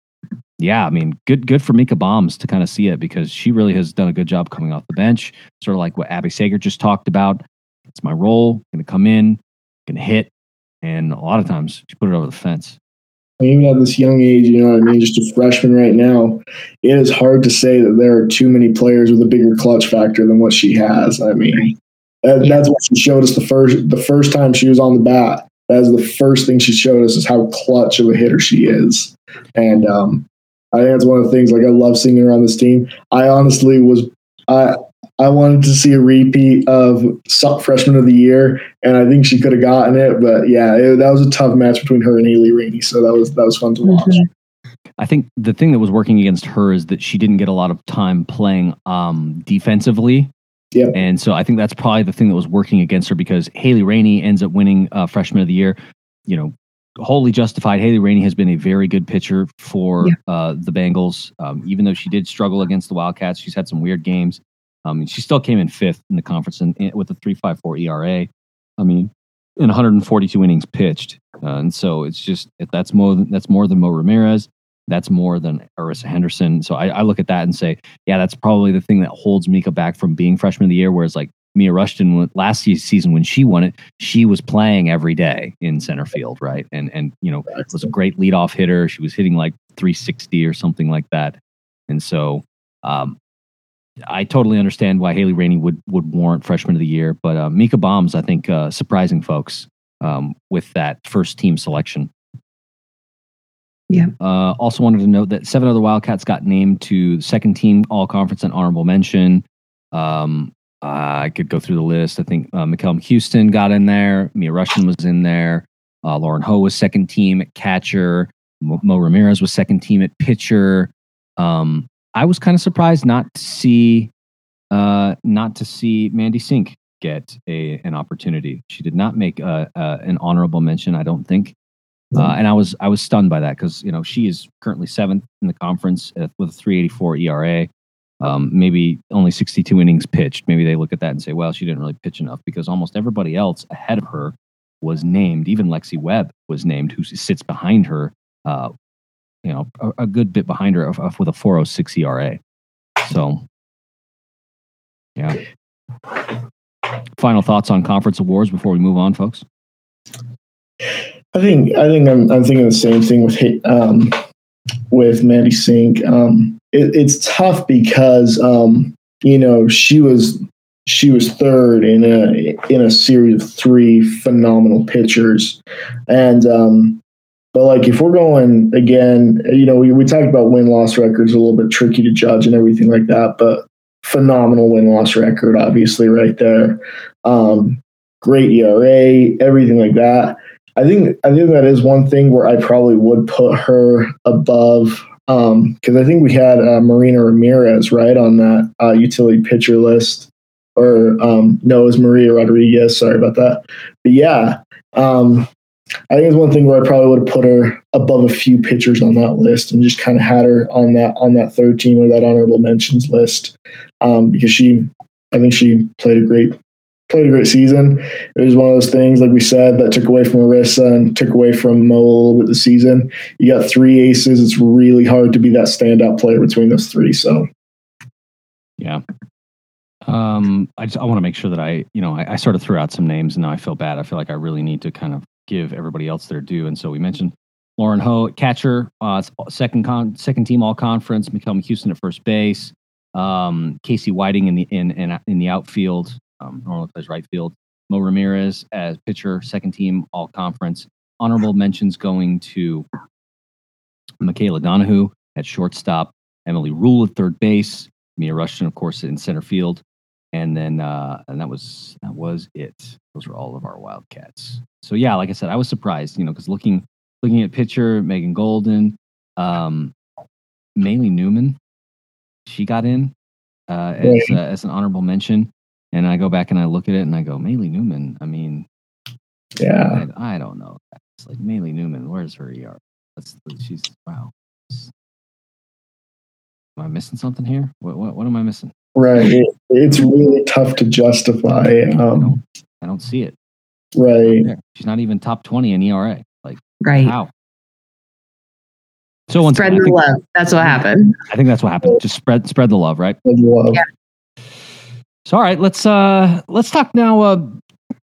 yeah, I mean, good good for Mika Bombs to kind of see it because she really has done a good job coming off the bench. Sort of like what Abby Sager just talked about. It's my role. Going to come in, going to hit, and a lot of times she put it over the fence. Even at this young age, you know what I mean, just a freshman right now, it is hard to say that there are too many players with a bigger clutch factor than what she has. I mean, that, that's what she showed us the first the first time she was on the bat. That is the first thing she showed us is how clutch of a hitter she is, and um, I think that's one of the things. Like I love seeing her on this team. I honestly was I I wanted to see a repeat of freshman of the year, and I think she could have gotten it. But yeah, it, that was a tough match between her and Haley Rainey, so that was that was fun to watch. Mm-hmm. I think the thing that was working against her is that she didn't get a lot of time playing um, defensively. Yeah. And so I think that's probably the thing that was working against her because Haley Rainey ends up winning uh, freshman of the year. You know, wholly justified. Haley Rainey has been a very good pitcher for yeah. uh, the Bengals. Um, even though she did struggle against the Wildcats, she's had some weird games. Um, she still came in fifth in the conference in, with a 3.54 ERA. I mean, in 142 innings pitched, uh, and so it's just that's more than, that's more than Mo Ramirez. That's more than Arissa Henderson. So I, I, look at that and say, yeah, that's probably the thing that holds Mika back from being freshman of the year. Whereas like Mia Rushton last season when she won it, she was playing every day in center field, right? And and you know was a great leadoff hitter. She was hitting like 360 or something like that. And so um, I totally understand why Haley Rainey would would warrant freshman of the year, but uh, Mika Bombs, I think, uh, surprising folks um, with that first team selection. Yeah. Uh, also wanted to note that seven other Wildcats got named to the second team All Conference and honorable mention. Um, I could go through the list. I think uh, McCallum Houston got in there. Mia Rushton was in there. Uh, Lauren Ho was second team at catcher. Mo, Mo Ramirez was second team at pitcher. Um, I was kind of surprised not to see uh, not to see Mandy Sink get a an opportunity. She did not make a, a, an honorable mention, I don't think. Uh, and I was I was stunned by that because you know she is currently seventh in the conference with a 384 ERA. Um, maybe only 62 innings pitched. Maybe they look at that and say, well, she didn't really pitch enough because almost everybody else ahead of her was named. Even Lexi Webb was named, who sits behind her uh, you know, a, a good bit behind her of, of, with a 406 ERA. So, yeah. Final thoughts on conference awards before we move on, folks. I think I think I'm, I'm thinking the same thing with um, with Mandy Sink. Um, it, it's tough because um, you know she was she was third in a in a series of three phenomenal pitchers, and um, but like if we're going again, you know, we, we talked about win loss records a little bit tricky to judge and everything like that, but phenomenal win loss record, obviously, right there. Um, great ERA, everything like that. I think I think that is one thing where I probably would put her above because um, I think we had uh, Marina Ramirez right on that uh, utility pitcher list, or um, no, it was Maria Rodriguez. Sorry about that. But yeah, um, I think it's one thing where I probably would have put her above a few pitchers on that list and just kind of had her on that on that third team or that honorable mentions list um, because she, I think she played a great played a great season. It was one of those things, like we said, that took away from Arissa and took away from Mo a little bit this season. You got three aces. It's really hard to be that standout player between those three. So, yeah. Um, I just I want to make sure that I, you know, I, I sort of threw out some names and now I feel bad. I feel like I really need to kind of give everybody else their due. And so we mentioned Lauren Ho, catcher, uh, second con, second team all conference, McCallum Houston at first base, um, Casey Whiting in the in in, in the outfield, um, normally plays right field. Mo Ramirez as pitcher, second team all conference. Honorable mentions going to Michaela Donahue at shortstop, Emily Rule at third base, Mia Rushton, of course, in center field, and then uh, and that was that was it. Those were all of our Wildcats. So yeah, like I said, I was surprised, you know, because looking looking at pitcher Megan Golden, um, Maylee Newman, she got in uh, as uh, as an honorable mention, and I go back and I look at it and I go Maylee Newman. I mean, yeah, I, I don't know. It's like Maylee Newman. Where's her ER? That's she's wow. Am I missing something here? What what, what am I missing? Right. It, it's really tough to justify. I Um, don't, I don't see it. right. She's not even top 20 in ERA. Like, Right. how? So once Spread again, the love. That's what happened. I think that's what happened. Just spread spread the love, right? With love. Yeah. So all right, let's uh let's talk now. Uh,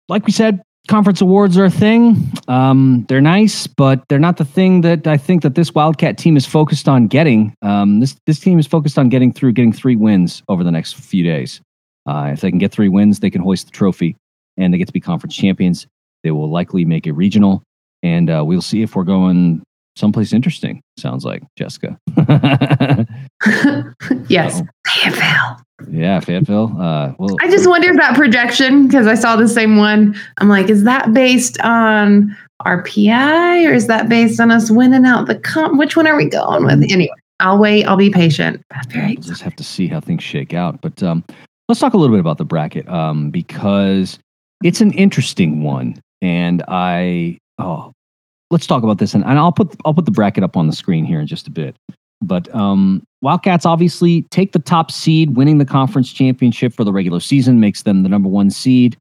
like we said, conference awards are a thing. Um, they're nice, but they're not the thing that I think that this Wildcat team is focused on getting. Um, this this team is focused on getting through, getting three wins over the next few days. Uh, if they can get three wins, they can hoist the trophy, and they get to be conference champions. They will likely make a regional, and uh, we'll see if we're going someplace interesting. Sounds like Jessica. yes. Uh-oh. AFL. Yeah, Fayetteville. Uh, well, I just wondered that projection because I saw the same one. I'm like, is that based on RPI or is that based on us winning out the comp? Which one are we going with? Anyway, I'll wait. I'll be patient. Very we'll just have to see how things shake out. But um, let's talk a little bit about the bracket um, because it's an interesting one, and I oh, let's talk about this, and, and I'll put I'll put the bracket up on the screen here in just a bit. But um, Wildcats obviously take the top seed, winning the conference championship for the regular season makes them the number one seed.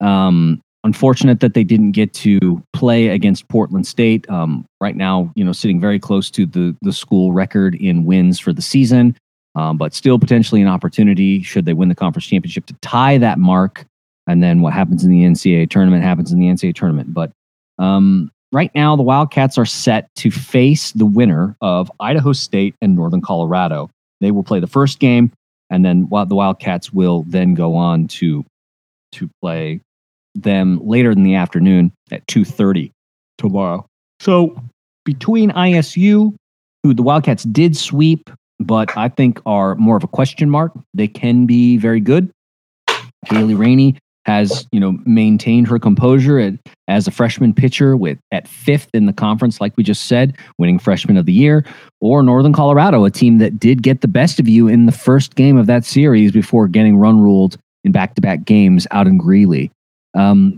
Um, unfortunate that they didn't get to play against Portland State. Um, right now, you know, sitting very close to the the school record in wins for the season, um, but still potentially an opportunity should they win the conference championship to tie that mark. And then what happens in the NCAA tournament happens in the NCAA tournament. But um, right now, the Wildcats are set to face the winner of Idaho State and Northern Colorado. They will play the first game, and then the Wildcats will then go on to to play them later in the afternoon at 2.30 tomorrow. So between ISU, who the Wildcats did sweep, but I think are more of a question mark, they can be very good. Haley Rainey has, you know, maintained her composure at, as a freshman pitcher with at fifth in the conference, like we just said, winning freshman of the year, or Northern Colorado, a team that did get the best of you in the first game of that series before getting run ruled in back-to-back games out in Greeley. Um,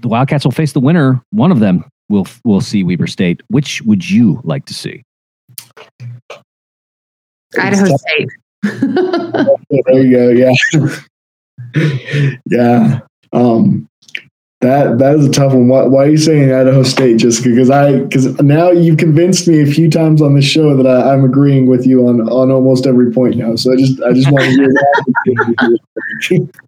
the Wildcats will face the winner. One of them will will see Weber State. Which would you like to see? Idaho State. There you go. Yeah. yeah. Um, that that is a tough one. Why, why are you saying Idaho State, Jessica? Because I because now you've convinced me a few times on the show that I, I'm agreeing with you on on almost every point now. So I just I just want to hear that.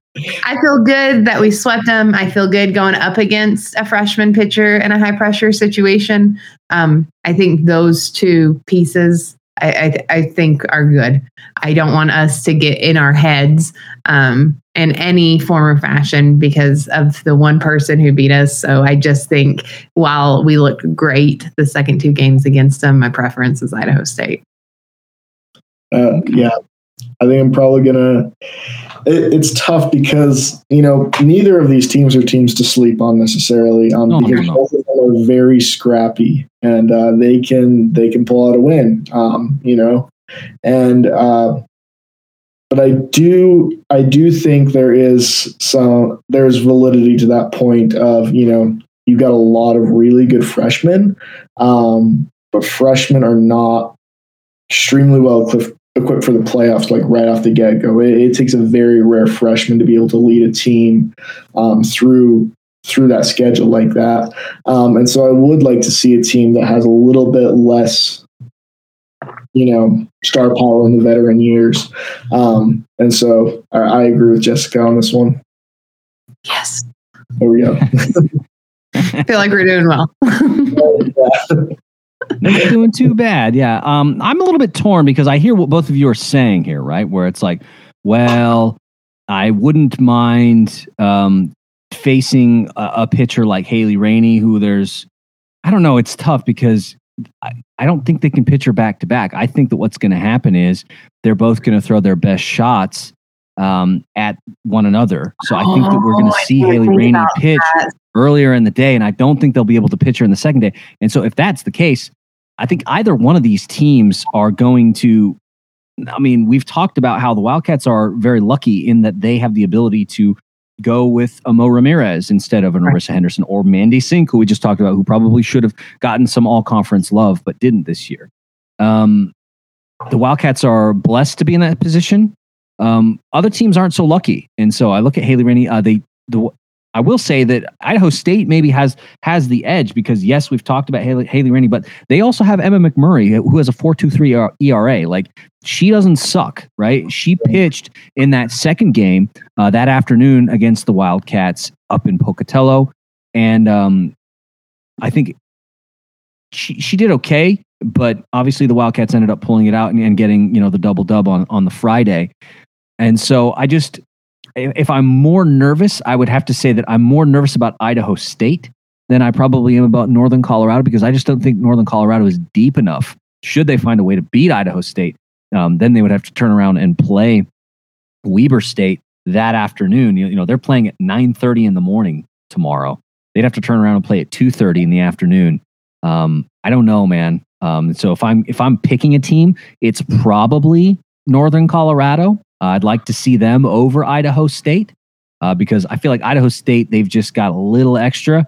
I feel good that we swept them. I feel good going up against a freshman pitcher in a high pressure situation. Um, I think those two pieces I, I, I think are good. I don't want us to get in our heads um, in any form or fashion because of the one person who beat us. So I just think while we looked great the second two games against them, my preference is Idaho State. Uh, yeah, I think I'm probably gonna. It, it's tough because you know neither of these teams are teams to sleep on necessarily. Um, No, no, because no. both of them are very scrappy and uh, they can they can pull out a win. Um, you know, and uh, but I do I do think there is some there's validity to that point of you know you've got a lot of really good freshmen, um, but freshmen are not extremely well equipped equipped for the playoffs like right off the get go. It, it takes a very rare freshman to be able to lead a team um, through through that schedule like that. Um, and so I would like to see a team that has a little bit less, you know, star power in the veteran years. Um, and so I, I agree with Jessica on this one. Yes. There we go. I feel like we're doing well. Not doing too bad. Yeah. Um, I'm a little bit torn because I hear what both of you are saying here, right? Where it's like, well, I wouldn't mind um, facing a, a pitcher like Haley Rainey, who there's, I don't know, it's tough because I, I don't think they can pitch her back to back. I think that what's going to happen is they're both going to throw their best shots um, at one another. So I think that we're going Oh, to see Haley Rainey pitch that. earlier in the day, and I don't think they'll be able to pitch her in the second day. And so, if that's the case, I think either one of these teams are going to. I mean, we've talked about how the Wildcats are very lucky in that they have the ability to go with a Mo Ramirez instead of an Right. Arissa Henderson or Mandy Sink, who we just talked about, who probably should have gotten some all conference love but didn't this year. Um, the Wildcats are blessed to be in that position. Um, other teams aren't so lucky, and so I look at Haley Rennie. Uh, they the I will say that Idaho State maybe has has the edge because yes, we've talked about Haley, Haley Rennie, but they also have Emma McMurray who has a four two three ERA. Like she doesn't suck, right? She pitched in that second game uh, that afternoon against the Wildcats up in Pocatello, and um, I think she she did okay, but obviously the Wildcats ended up pulling it out and, and getting you know the double dub on on the Friday, and so I just if I'm more nervous, I would have to say that I'm more nervous about Idaho State than I probably am about Northern Colorado because I just don't think Northern Colorado is deep enough. Should they find a way to beat Idaho State, um, then they would have to turn around and play Weber State that afternoon. You, you know, they're playing at 9:30 in the morning tomorrow. They'd have to turn around and play at 2:30 in the afternoon. Um, I don't know, man. Um, so if I'm if I'm picking a team, it's probably Northern Colorado. Uh, I'd like to see them over Idaho State uh, because I feel like Idaho State they've just got a little extra,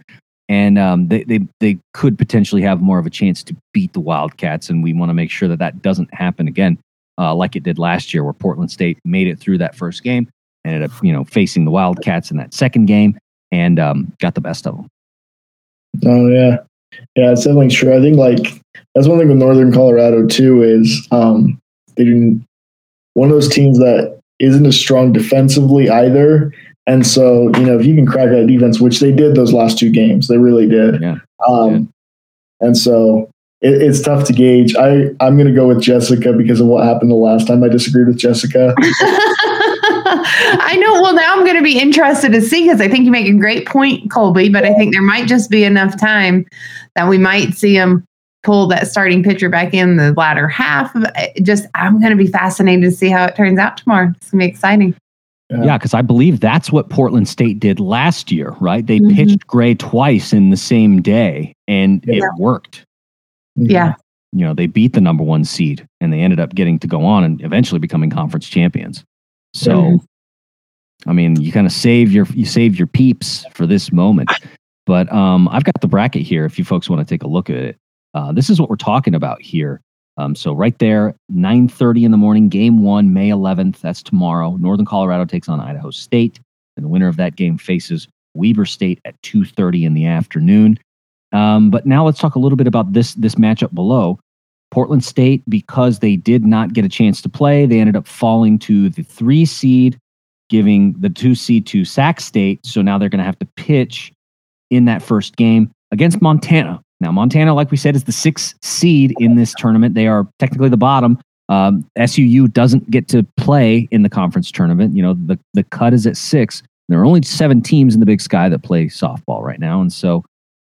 and um, they they they could potentially have more of a chance to beat the Wildcats, and we want to make sure that that doesn't happen again, uh, like it did last year, where Portland State made it through that first game, and ended up you know facing the Wildcats in that second game, and um, got the best of them. Oh yeah, yeah, it's definitely true. I think like that's one thing with Northern Colorado too is um, they didn't one of those teams that isn't as strong defensively either. And so, you know, if you can crack that defense, which they did those last two games, they really did. Yeah. Um, yeah. And so it, it's tough to gauge. I, I'm going to go with Jessica because of what happened the last time I disagreed with Jessica. I know. Well, now I'm going to be interested to see because I think you make a great point, Colby, but I think there might just be enough time that we might see them pull that starting pitcher back in the latter half. Just, I'm going to be fascinated to see how it turns out tomorrow. It's going to be exciting. Yeah, because I believe that's what Portland State did last year, right? They mm-hmm. pitched Gray twice in the same day and yeah. it worked. Mm-hmm. Yeah. You know, they beat the number one seed and they ended up getting to go on and eventually becoming conference champions. So, mm-hmm. I mean, you kind of save your you save your peeps for this moment. But um, I've got the bracket here if you folks want to take a look at it. Uh, this is what we're talking about here. Um, so right there, 9:30 in the morning, game one, May 11th. That's tomorrow. Northern Colorado takes on Idaho State, and the winner of that game faces Weber State at 2:30 in the afternoon. Um, but now let's talk a little bit about this this matchup below. Portland State, because they did not get a chance to play, they ended up falling to the three seed, giving the two seed to Sac State. So now they're going to have to pitch in that first game against Montana, now, Montana, like we said, is the sixth seed in this tournament. They are technically the bottom. Um, SUU doesn't get to play in the conference tournament. You know, the, the cut is at six. There are only seven teams in the Big Sky that play softball right now. And so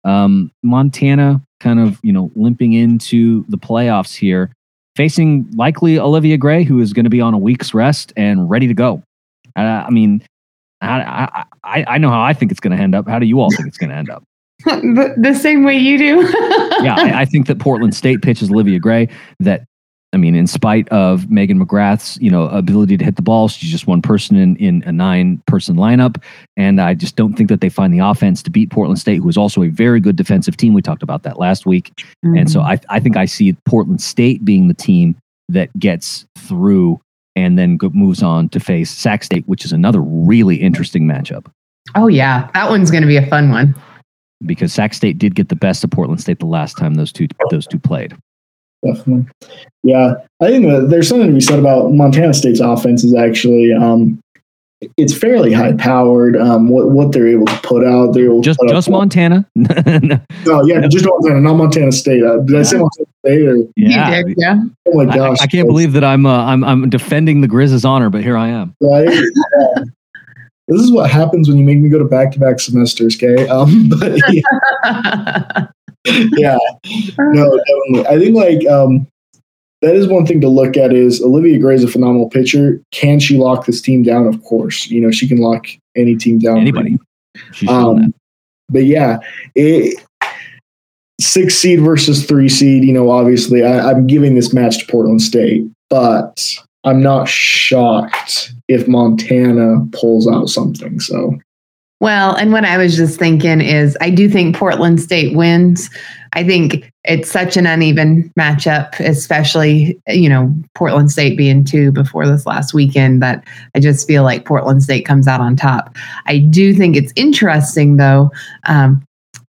um, Montana kind of, you know, limping into the playoffs here, facing likely Olivia Gray, who is going to be on a week's rest and ready to go. Uh, I mean, I, I, I know how I think it's going to end up. How do you all think it's going to end up? the, the same way you do. yeah, I, I, think that Portland State pitches Olivia Gray. That I mean, in spite of Megan McGrath's you know ability to hit the ball, she's just one person in in a nine person lineup, and I just don't think that they find the offense to beat Portland State, who is also a very good defensive team. We talked about that last week, mm-hmm. and so I I think I see Portland State being the team that gets through and then moves on to face Sac State, which is another really interesting matchup. Oh yeah, that one's going to be a fun one because Sac State did get the best of Portland State the last time those two those two played. Definitely, yeah. I think that there's something to be said about Montana State's offense. Is actually um, it's fairly high powered. Um, what what they're able to put out, they're able just just Montana. no, yeah, just Montana, not Montana State. Uh, did I say Montana State? Or? Yeah, did, yeah. Oh my gosh, I, I can't believe that I'm uh, I'm I'm defending the Grizz's honor, but here I am. Right. this is what happens when you make me go to back to back semesters. Okay, um, but yeah, yeah, no, definitely. I think like um, that is one thing to look at. Is Olivia Gray is a phenomenal pitcher. Can she lock this team down? Of course, you know she can lock any team down. Anybody. Um, but yeah, it, six seed versus three seed. You know, obviously, I, I'm giving this match to Portland State, but I'm not shocked if Montana pulls out something. So, Well, and what I was just thinking is I do think Portland State wins. I think it's such an uneven matchup, especially, you know, Portland State being two before this last weekend, that I just feel like Portland State comes out on top. I do think it's interesting, though, um,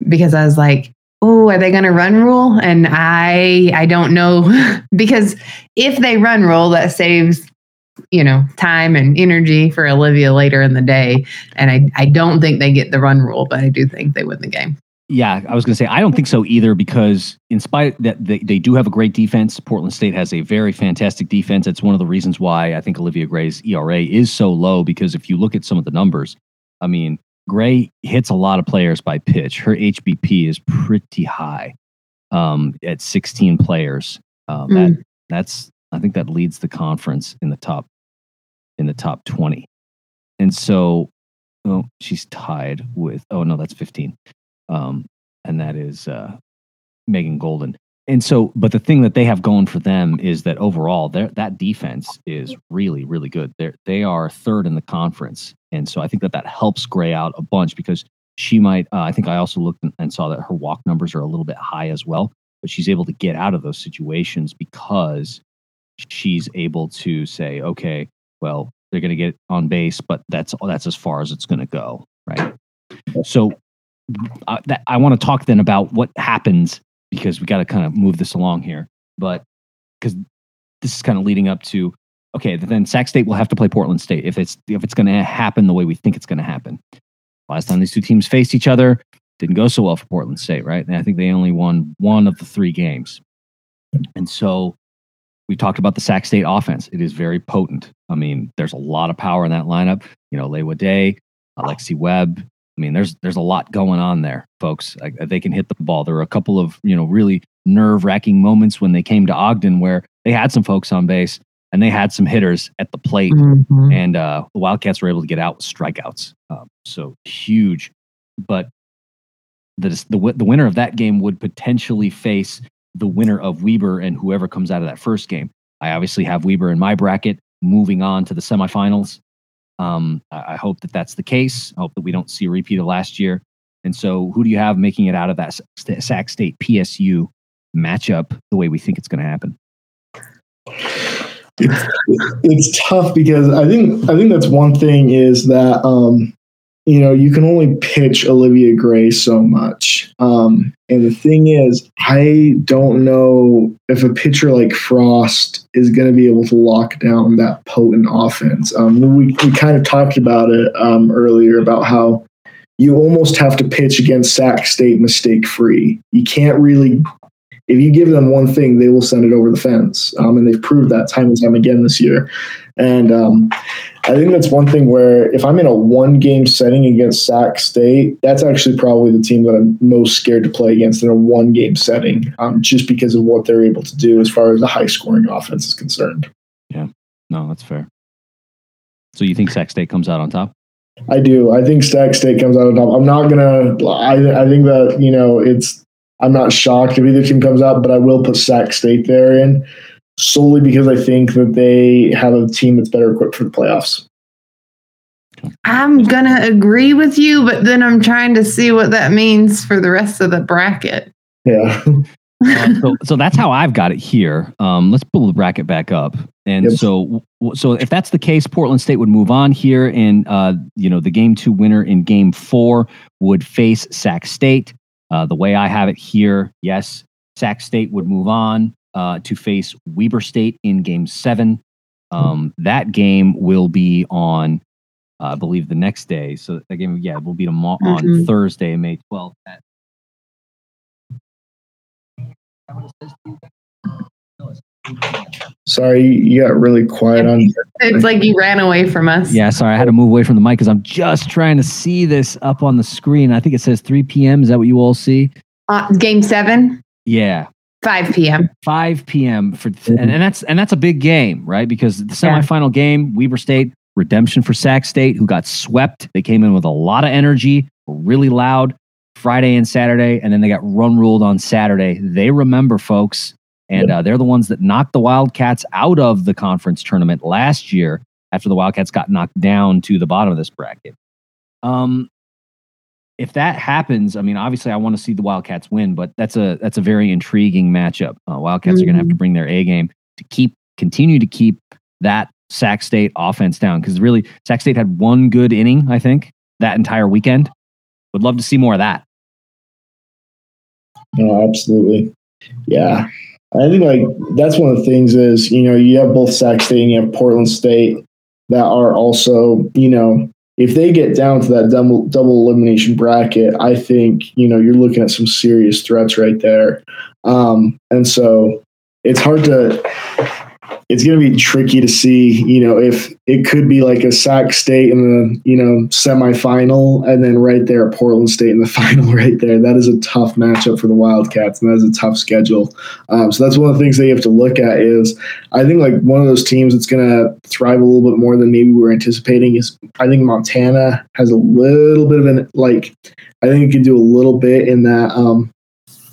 because I was like, oh, are they going to run rule? And I, I don't know because if they run rule, that saves you know time and energy for Olivia later in the day. And I, I don't think they get the run rule, but I do think they win the game. Yeah, I was going to say I don't think so either because in spite that they, they do have a great defense, Portland State has a very fantastic defense. It's one of the reasons why I think Olivia Gray's ERA is so low because if you look at some of the numbers, I mean, Gray hits a lot of players by pitch. Her HBP is pretty high um, at 16 players. Um, mm. That that's I think that leads the conference in the top in the top 20. And so, oh, she's tied with oh no, that's 15 um, and that is uh, Megan Golden. And so, but the thing that they have going for them is that overall, that defense is really, really good. They they are third in the conference, and so I think that that helps Gray out a bunch because she might. Uh, I think I also looked and saw that her walk numbers are a little bit high as well, but she's able to get out of those situations because she's able to say, okay, well, they're going to get on base, but that's that's as far as it's going to go, right? So uh, that I want to talk then about what happens because we got to kind of move this along here. But because this is kind of leading up to okay, then Sac State will have to play Portland State if it's if it's going to happen the way we think it's going to happen. Last time these two teams faced each other, didn't go so well for Portland State, right? And I think they only won one of the three games. And so we talked about the Sac State offense. It is very potent. I mean, there's a lot of power in that lineup. You know, Lewa Day, Alexi Webb, I mean, there's there's a lot going on there, folks. Like, they can hit the ball. There were a couple of you know really nerve wracking moments when they came to Ogden where they had some folks on base and they had some hitters at the plate, mm-hmm. and uh, the Wildcats were able to get out with strikeouts. Um, so huge, but the, the the winner of that game would potentially face the winner of Weber and whoever comes out of that first game. I obviously have Weber in my bracket, moving on to the semifinals. Um, I hope that that's the case. I hope that we don't see a repeat of last year. And so, who do you have making it out of that Sac State PSU matchup the way we think it's going to happen? It's, it's tough because I think I think that's one thing is that um, you know, you can only pitch Olivia Gray so much. Um, and the thing is, I don't know if a pitcher like Frost is going to be able to lock down that potent offense. Um, we, we kind of talked about it um, earlier about how you almost have to pitch against Sac State mistake free. You can't really, if you give them one thing, they will send it over the fence. Um, and they've proved that time and time again this year. And um, I think that's one thing where if I'm in a one game setting against Sac State, that's actually probably the team that I'm most scared to play against in a one game setting, um, just because of what they're able to do as far as the high scoring offense is concerned. Yeah, no, that's fair. So you think Sac State comes out on top? I do. I think Sac State comes out on top. I'm not gonna. I I think that you know it's. I'm not shocked if either team comes out, but I will put Sac State there in solely because I think that they have a team that's better equipped for the playoffs. I'm gonna agree with you, but then I'm trying to see what that means for the rest of the bracket. Yeah. uh, so, so that's how I've got it here. Um, let's pull the bracket back up, and yep. so, so if that's the case, Portland State would move on here, and uh, you know the game two winner in game four would face Sac State. Uh, the way I have it here, yes, Sac State would move on uh, to face Weber State in Game Seven. Um, that game will be on, uh, I believe, the next day. So that game, yeah, will be tomorrow on mm-hmm. Thursday, May twelfth. At- Sorry, you got really quiet on. It's like you ran away from us. Yeah, sorry, I had to move away from the mic because I'm just trying to see this up on the screen. I think it says 3 p.m. Is that what you all see? Uh, game seven. Yeah, 5 p.m. 5 p.m. for and, and that's and that's a big game, right? Because the semifinal yeah. game, Weber State redemption for Sac State, who got swept. They came in with a lot of energy, really loud Friday and Saturday, and then they got run ruled on Saturday. They remember, folks, and yep. uh, they're the ones that knocked the Wildcats out of the conference tournament last year after the Wildcats got knocked down to the bottom of this bracket. Um, if that happens, I mean, obviously, I want to see the Wildcats win, but that's a that's a very intriguing matchup. Uh, Wildcats are going to have to bring their A game to keep continue to keep that Sac State offense down because really, Sac State had one good inning, I think, that entire weekend. Would love to see more of that. No, absolutely. Yeah. I think like that's one of the things is, you know, you have both Sac State and you have Portland State that are also, you know, if they get down to that double double elimination bracket, I think, you know, you're looking at some serious threats right there. Um, and so it's hard to it's going to be tricky to see, you know, if it could be like a Sac State in the, you know, semifinal and then right there Portland State in the final right there. That is a tough matchup for the Wildcats and that is a tough schedule. Um, so that's one of the things they have to look at is I think like one of those teams that's going to thrive a little bit more than maybe we are anticipating is I think Montana has a little bit of an, like, I think it can do a little bit in that, um,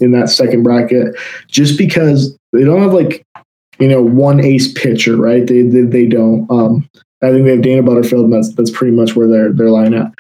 in that second bracket just because they don't have like you know, one ace pitcher, right? They they, they don't. Um, I think they have Dana Butterfield, and that's that's pretty much where they're they're lying at.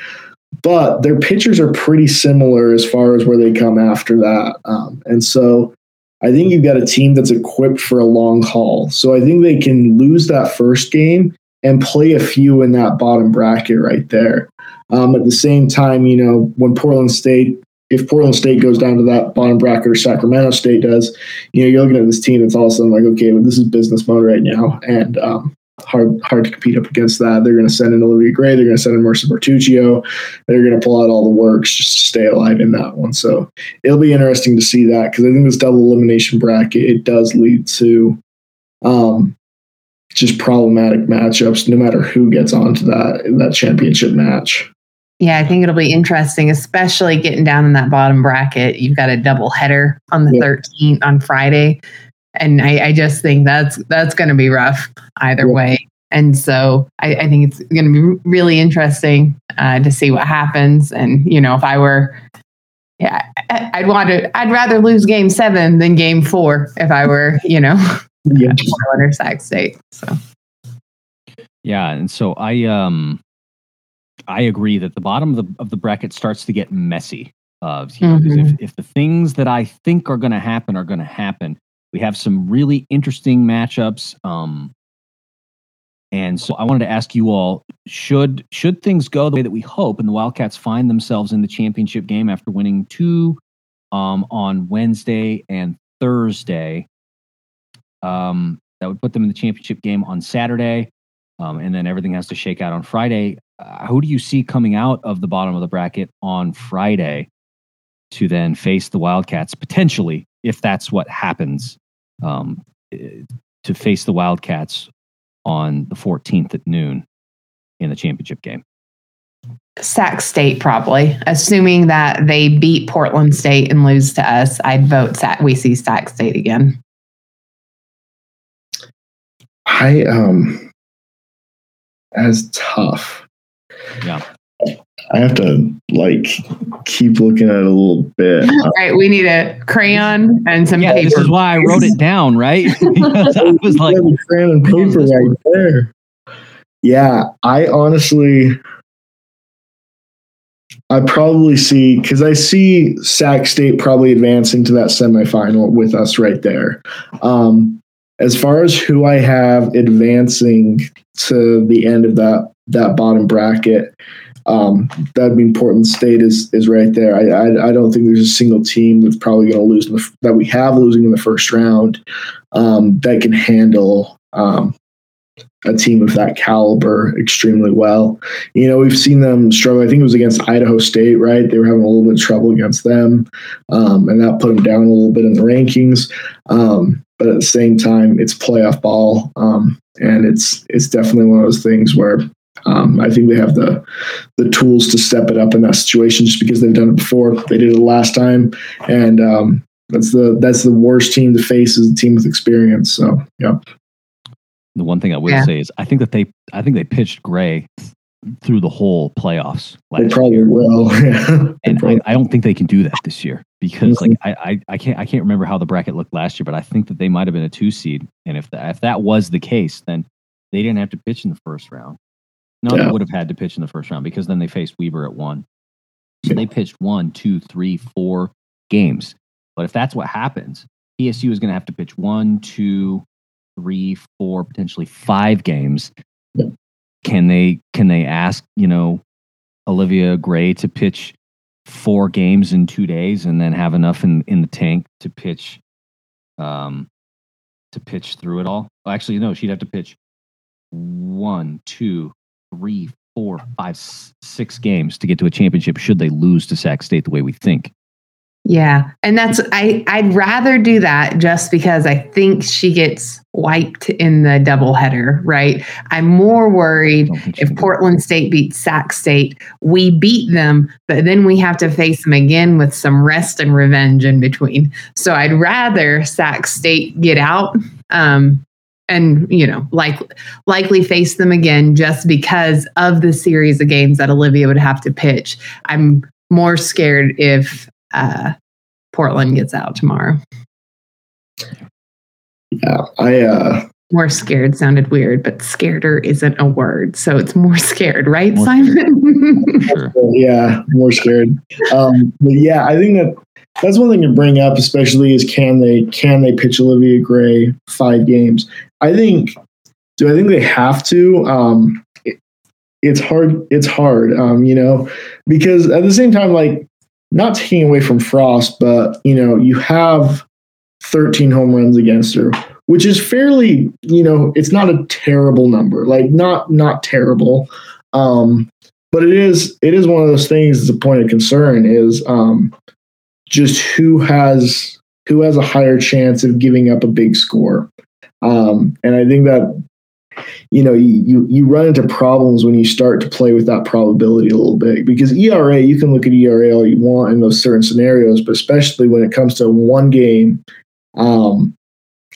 But their pitchers are pretty similar as far as where they come after that, um, and so I think you've got a team that's equipped for a long haul. So I think they can lose that first game and play a few in that bottom bracket right there. Um, at the same time, you know, when Portland State if Portland State goes down to that bottom bracket or Sacramento State does, you know, you're looking at this team that's all of a sudden like, okay, well, this is business mode right now, and um, hard hard to compete up against that. They're going to send in Olivia Gray, they're going to send in Marissa Bertuccio, they're going to pull out all the works just to stay alive in that one. So it'll be interesting to see that because I think this double elimination bracket it does lead to um, just problematic matchups, no matter who gets onto that that championship match. Yeah, I think it'll be interesting, especially getting down in that bottom bracket. You've got a double header on the yeah. 13th on Friday. And I, I, just think that's that's going to be rough either yeah. way. And so I, I think it's going to be really interesting uh, to see what happens. And you know, if I were, yeah, I'd want to. I'd rather lose Game Seven than Game Four if I were, you know, yeah. Portland or Sac State. So. Yeah, and so I um I agree that the bottom of the of the bracket starts to get messy. Uh, you know, mm-hmm. if, if the things that I think are going to happen are going to happen, we have some really interesting matchups. Um, and so I wanted to ask you all: should should things go the way that we hope, and the Wildcats find themselves in the championship game after winning two um, on Wednesday and Thursday? Um, that would put them in the championship game on Saturday, um, and then everything has to shake out on Friday uh, who do you see coming out of the bottom of the bracket on Friday to then face the Wildcats potentially, if that's what happens, um, eh, to face the Wildcats on the 14th at noon in the championship game? Sac State, probably. Assuming that they beat Portland State and lose to us, I'd vote Sac. We see Sac State again. I um, as tough yeah. I have to like keep looking at it a little bit. right. We need a crayon and some yeah, paper. This is why I wrote it down, right? because I was like crayon and paper right there. Yeah, I honestly I probably see because I see Sac State probably advancing to that semifinal with us right there. Um, as far as who I have advancing to the end of that that bottom bracket, um, that'd mean Portland State is is right there. I, I, I don't think there's a single team that's probably going to lose the, that we have losing in the first round um, that can handle um, a team of that caliber extremely well. You know, we've seen them struggle. I think it was against Idaho State, right? They were having a little bit of trouble against them, um, and that put them down a little bit in the rankings. Um, but at the same time, it's playoff ball, um, and it's it's definitely one of those things where um, I think they have the the tools to step it up in that situation, just because they've done it before. They did it last time, and um, that's the that's the worst team to face is a team with experience. So, yeah. The one thing I will yeah. say is I think that they I think they pitched Gray through the whole playoffs. They probably year. will, and I, I, don't think they can do that this year because mm-hmm. like I, I, I can't I can't remember how the bracket looked last year, but I think that they might have been a two seed, and if that if that was the case, then they didn't have to pitch in the first round. No, yeah. they would have had to pitch in the first round because then they faced Weber at one. So they pitched one, two, three, four games. But if that's what happens, PSU is going to have to pitch one, two, three, four, potentially five games. Yeah. Can they can they ask you know Olivia Gray to pitch four games in two days and then have enough in in the tank to pitch um to pitch through it all? Well, actually, no, she'd have to pitch one, two, three, four, five, six games to get to a championship. Should they lose to Sac State the way we think? Yeah. And that's I I'd rather do that just because I think she gets wiped in the doubleheader, right? I'm more worried Don't think she if Portland State beats Sac State, we beat them, but then we have to face them again with some rest and revenge in between. So I'd rather Sac State get out um, and you know, like likely face them again just because of the series of games that Olivia would have to pitch. I'm more scared if uh, Portland gets out tomorrow. Yeah, I uh, More scared sounded weird, but scareder isn't a word, so it's more scared, right, More Simon? Sure. yeah, more scared. Um, but yeah, I think that that's one thing to bring up, especially is can they can they pitch Olivia Gray five games? I think. Do I think they have to? Um, it, it's hard. It's hard. Um, you know, because at the same time, like not taking away from Frost, but you know, you have 13 home runs against her, which is fairly, you know, it's not a terrible number. Like not not terrible. Um, but it is it is one of those things that's a point of concern is um, just who has who has a higher chance of giving up a big score um, and i think that you know you, you you run into problems when you start to play with that probability a little bit because era you can look at era all you want in those certain scenarios but especially when it comes to one game um,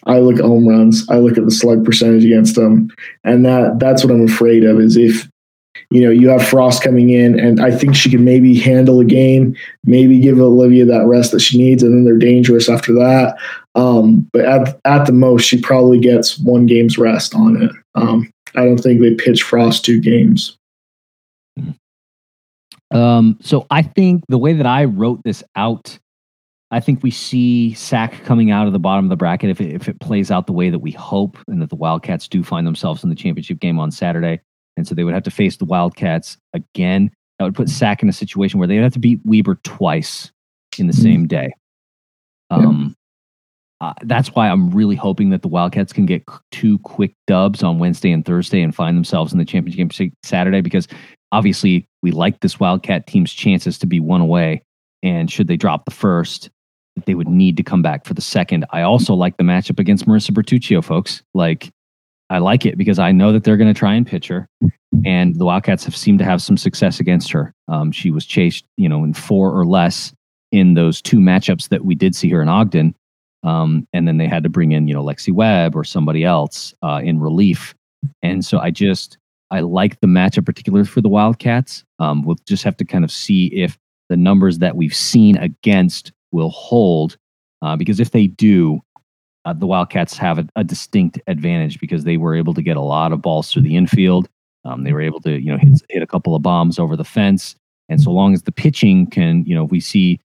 I look at home runs. I look at the slug percentage against them, and that that's what I'm afraid of. Is if you know you have Frost coming in, and I think she can maybe handle a game, maybe give Olivia that rest that she needs, and then they're dangerous after that. Um, but at at the most, she probably gets one game's rest on it. Um, I don't think they pitch Frost two games. Um, so I think the way that I wrote this out, I think we see Sac coming out of the bottom of the bracket if it, if it plays out the way that we hope, and that the Wildcats do find themselves in the championship game on Saturday, and so they would have to face the Wildcats again. That would put Sac in a situation where they'd have to beat Weber twice in the Mhm. same day. Yeah. Um, uh, that's why I'm really hoping that the Wildcats can get c- two quick dubs on Wednesday and Thursday and find themselves in the championship game Saturday because obviously we like this Wildcat team's chances to be one away. And should they drop the first, they would need to come back for the second. I also like the matchup against Marissa Bertuccio, folks. Like, I like it because I know that they're going to try and pitch her, and the Wildcats have seemed to have some success against her. Um, she was chased, you know, in four or less in those two matchups that we did see her in Ogden. Um, and then they had to bring in, you know, Lexi Webb or somebody else uh, in relief. And so I just, I like the matchup, particularly for the Wildcats. Um, we'll just have to kind of see if the numbers that we've seen against will hold. Uh, because if they do, uh, the Wildcats have a, a distinct advantage because they were able to get a lot of balls through the infield. Um, they were able to, you know, hit, hit a couple of bombs over the fence. And so long as the pitching can, you know, if we see,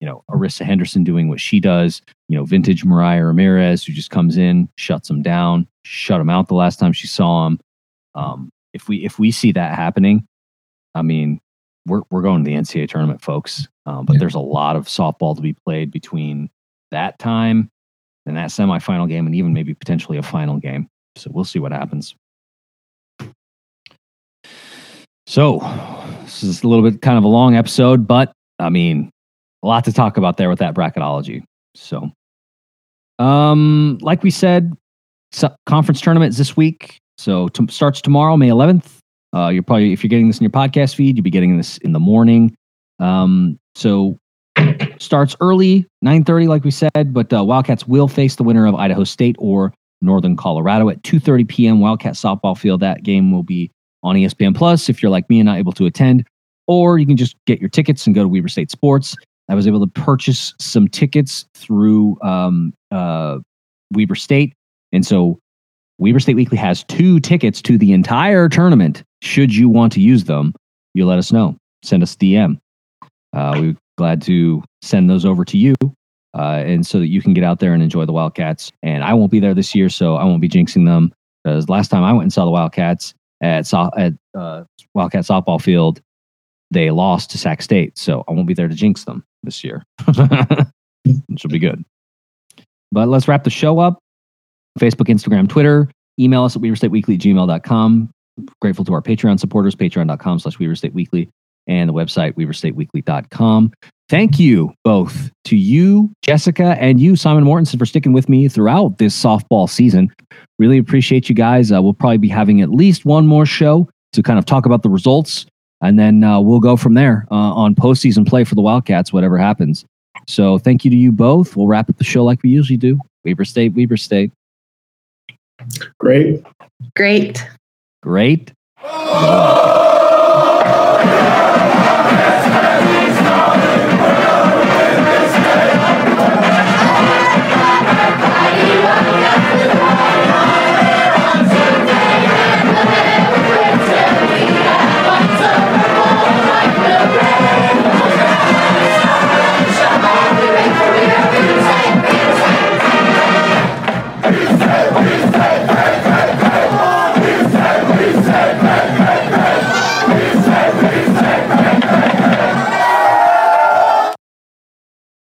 you know, Arissa Henderson doing what she does, you know, vintage Mariah Ramirez, who just comes in, shuts them down, shut them out the last time she saw him. Um, if we if we see that happening, I mean, we're we're going to the NCAA tournament, folks. Um, but Yeah. there's a lot of softball to be played between that time and that semifinal game, and even maybe potentially a final game. So we'll see what happens. So this is a little bit kind of a long episode, but I mean, a lot to talk about there with that bracketology. So, um, like we said, conference tournaments this week. So t- starts tomorrow, May 11th. Uh, you're probably if you're getting this in your podcast feed, you'll be getting this in the morning. Um, so starts early, 9:30, like we said. But uh, Wildcats will face the winner of Idaho State or Northern Colorado at 2:30 p.m. Wildcat softball field. That game will be on ESPN Plus if you're like me and not able to attend, or you can just get your tickets and go to Weber State Sports. I was able to purchase some tickets through um, uh, Weber State, and so Weber State Weekly has two tickets to the entire tournament. Should you want to use them, you let us know. Send us DM. uh, we're glad to send those over to you. Uh, and so that you can get out there and enjoy the Wildcats. And I won't be there this year, so I won't be jinxing them. Because last time I went and saw the Wildcats at so- at uh, Wildcat softball field, they lost to Sac State, so I won't be there to jinx them this year, which will be good. But let's wrap the show up. Facebook, Instagram, Twitter. Email us at weberstateweekly gmail.com. Grateful to our Patreon supporters, patreon.com slash weberstateweekly and the website weberstateweekly.com. Thank you both to you, Jessica, and you, Simon Mortensen, for sticking with me throughout this softball season. Really appreciate you guys. Uh, we'll probably be having at least one more show to kind of talk about the results, and then uh, we'll go from there uh, on postseason play for the Wildcats, whatever happens. So thank you to you both. We'll wrap up the show like we usually do. Weber State, Weber State. Great. Great. Great. Thank you.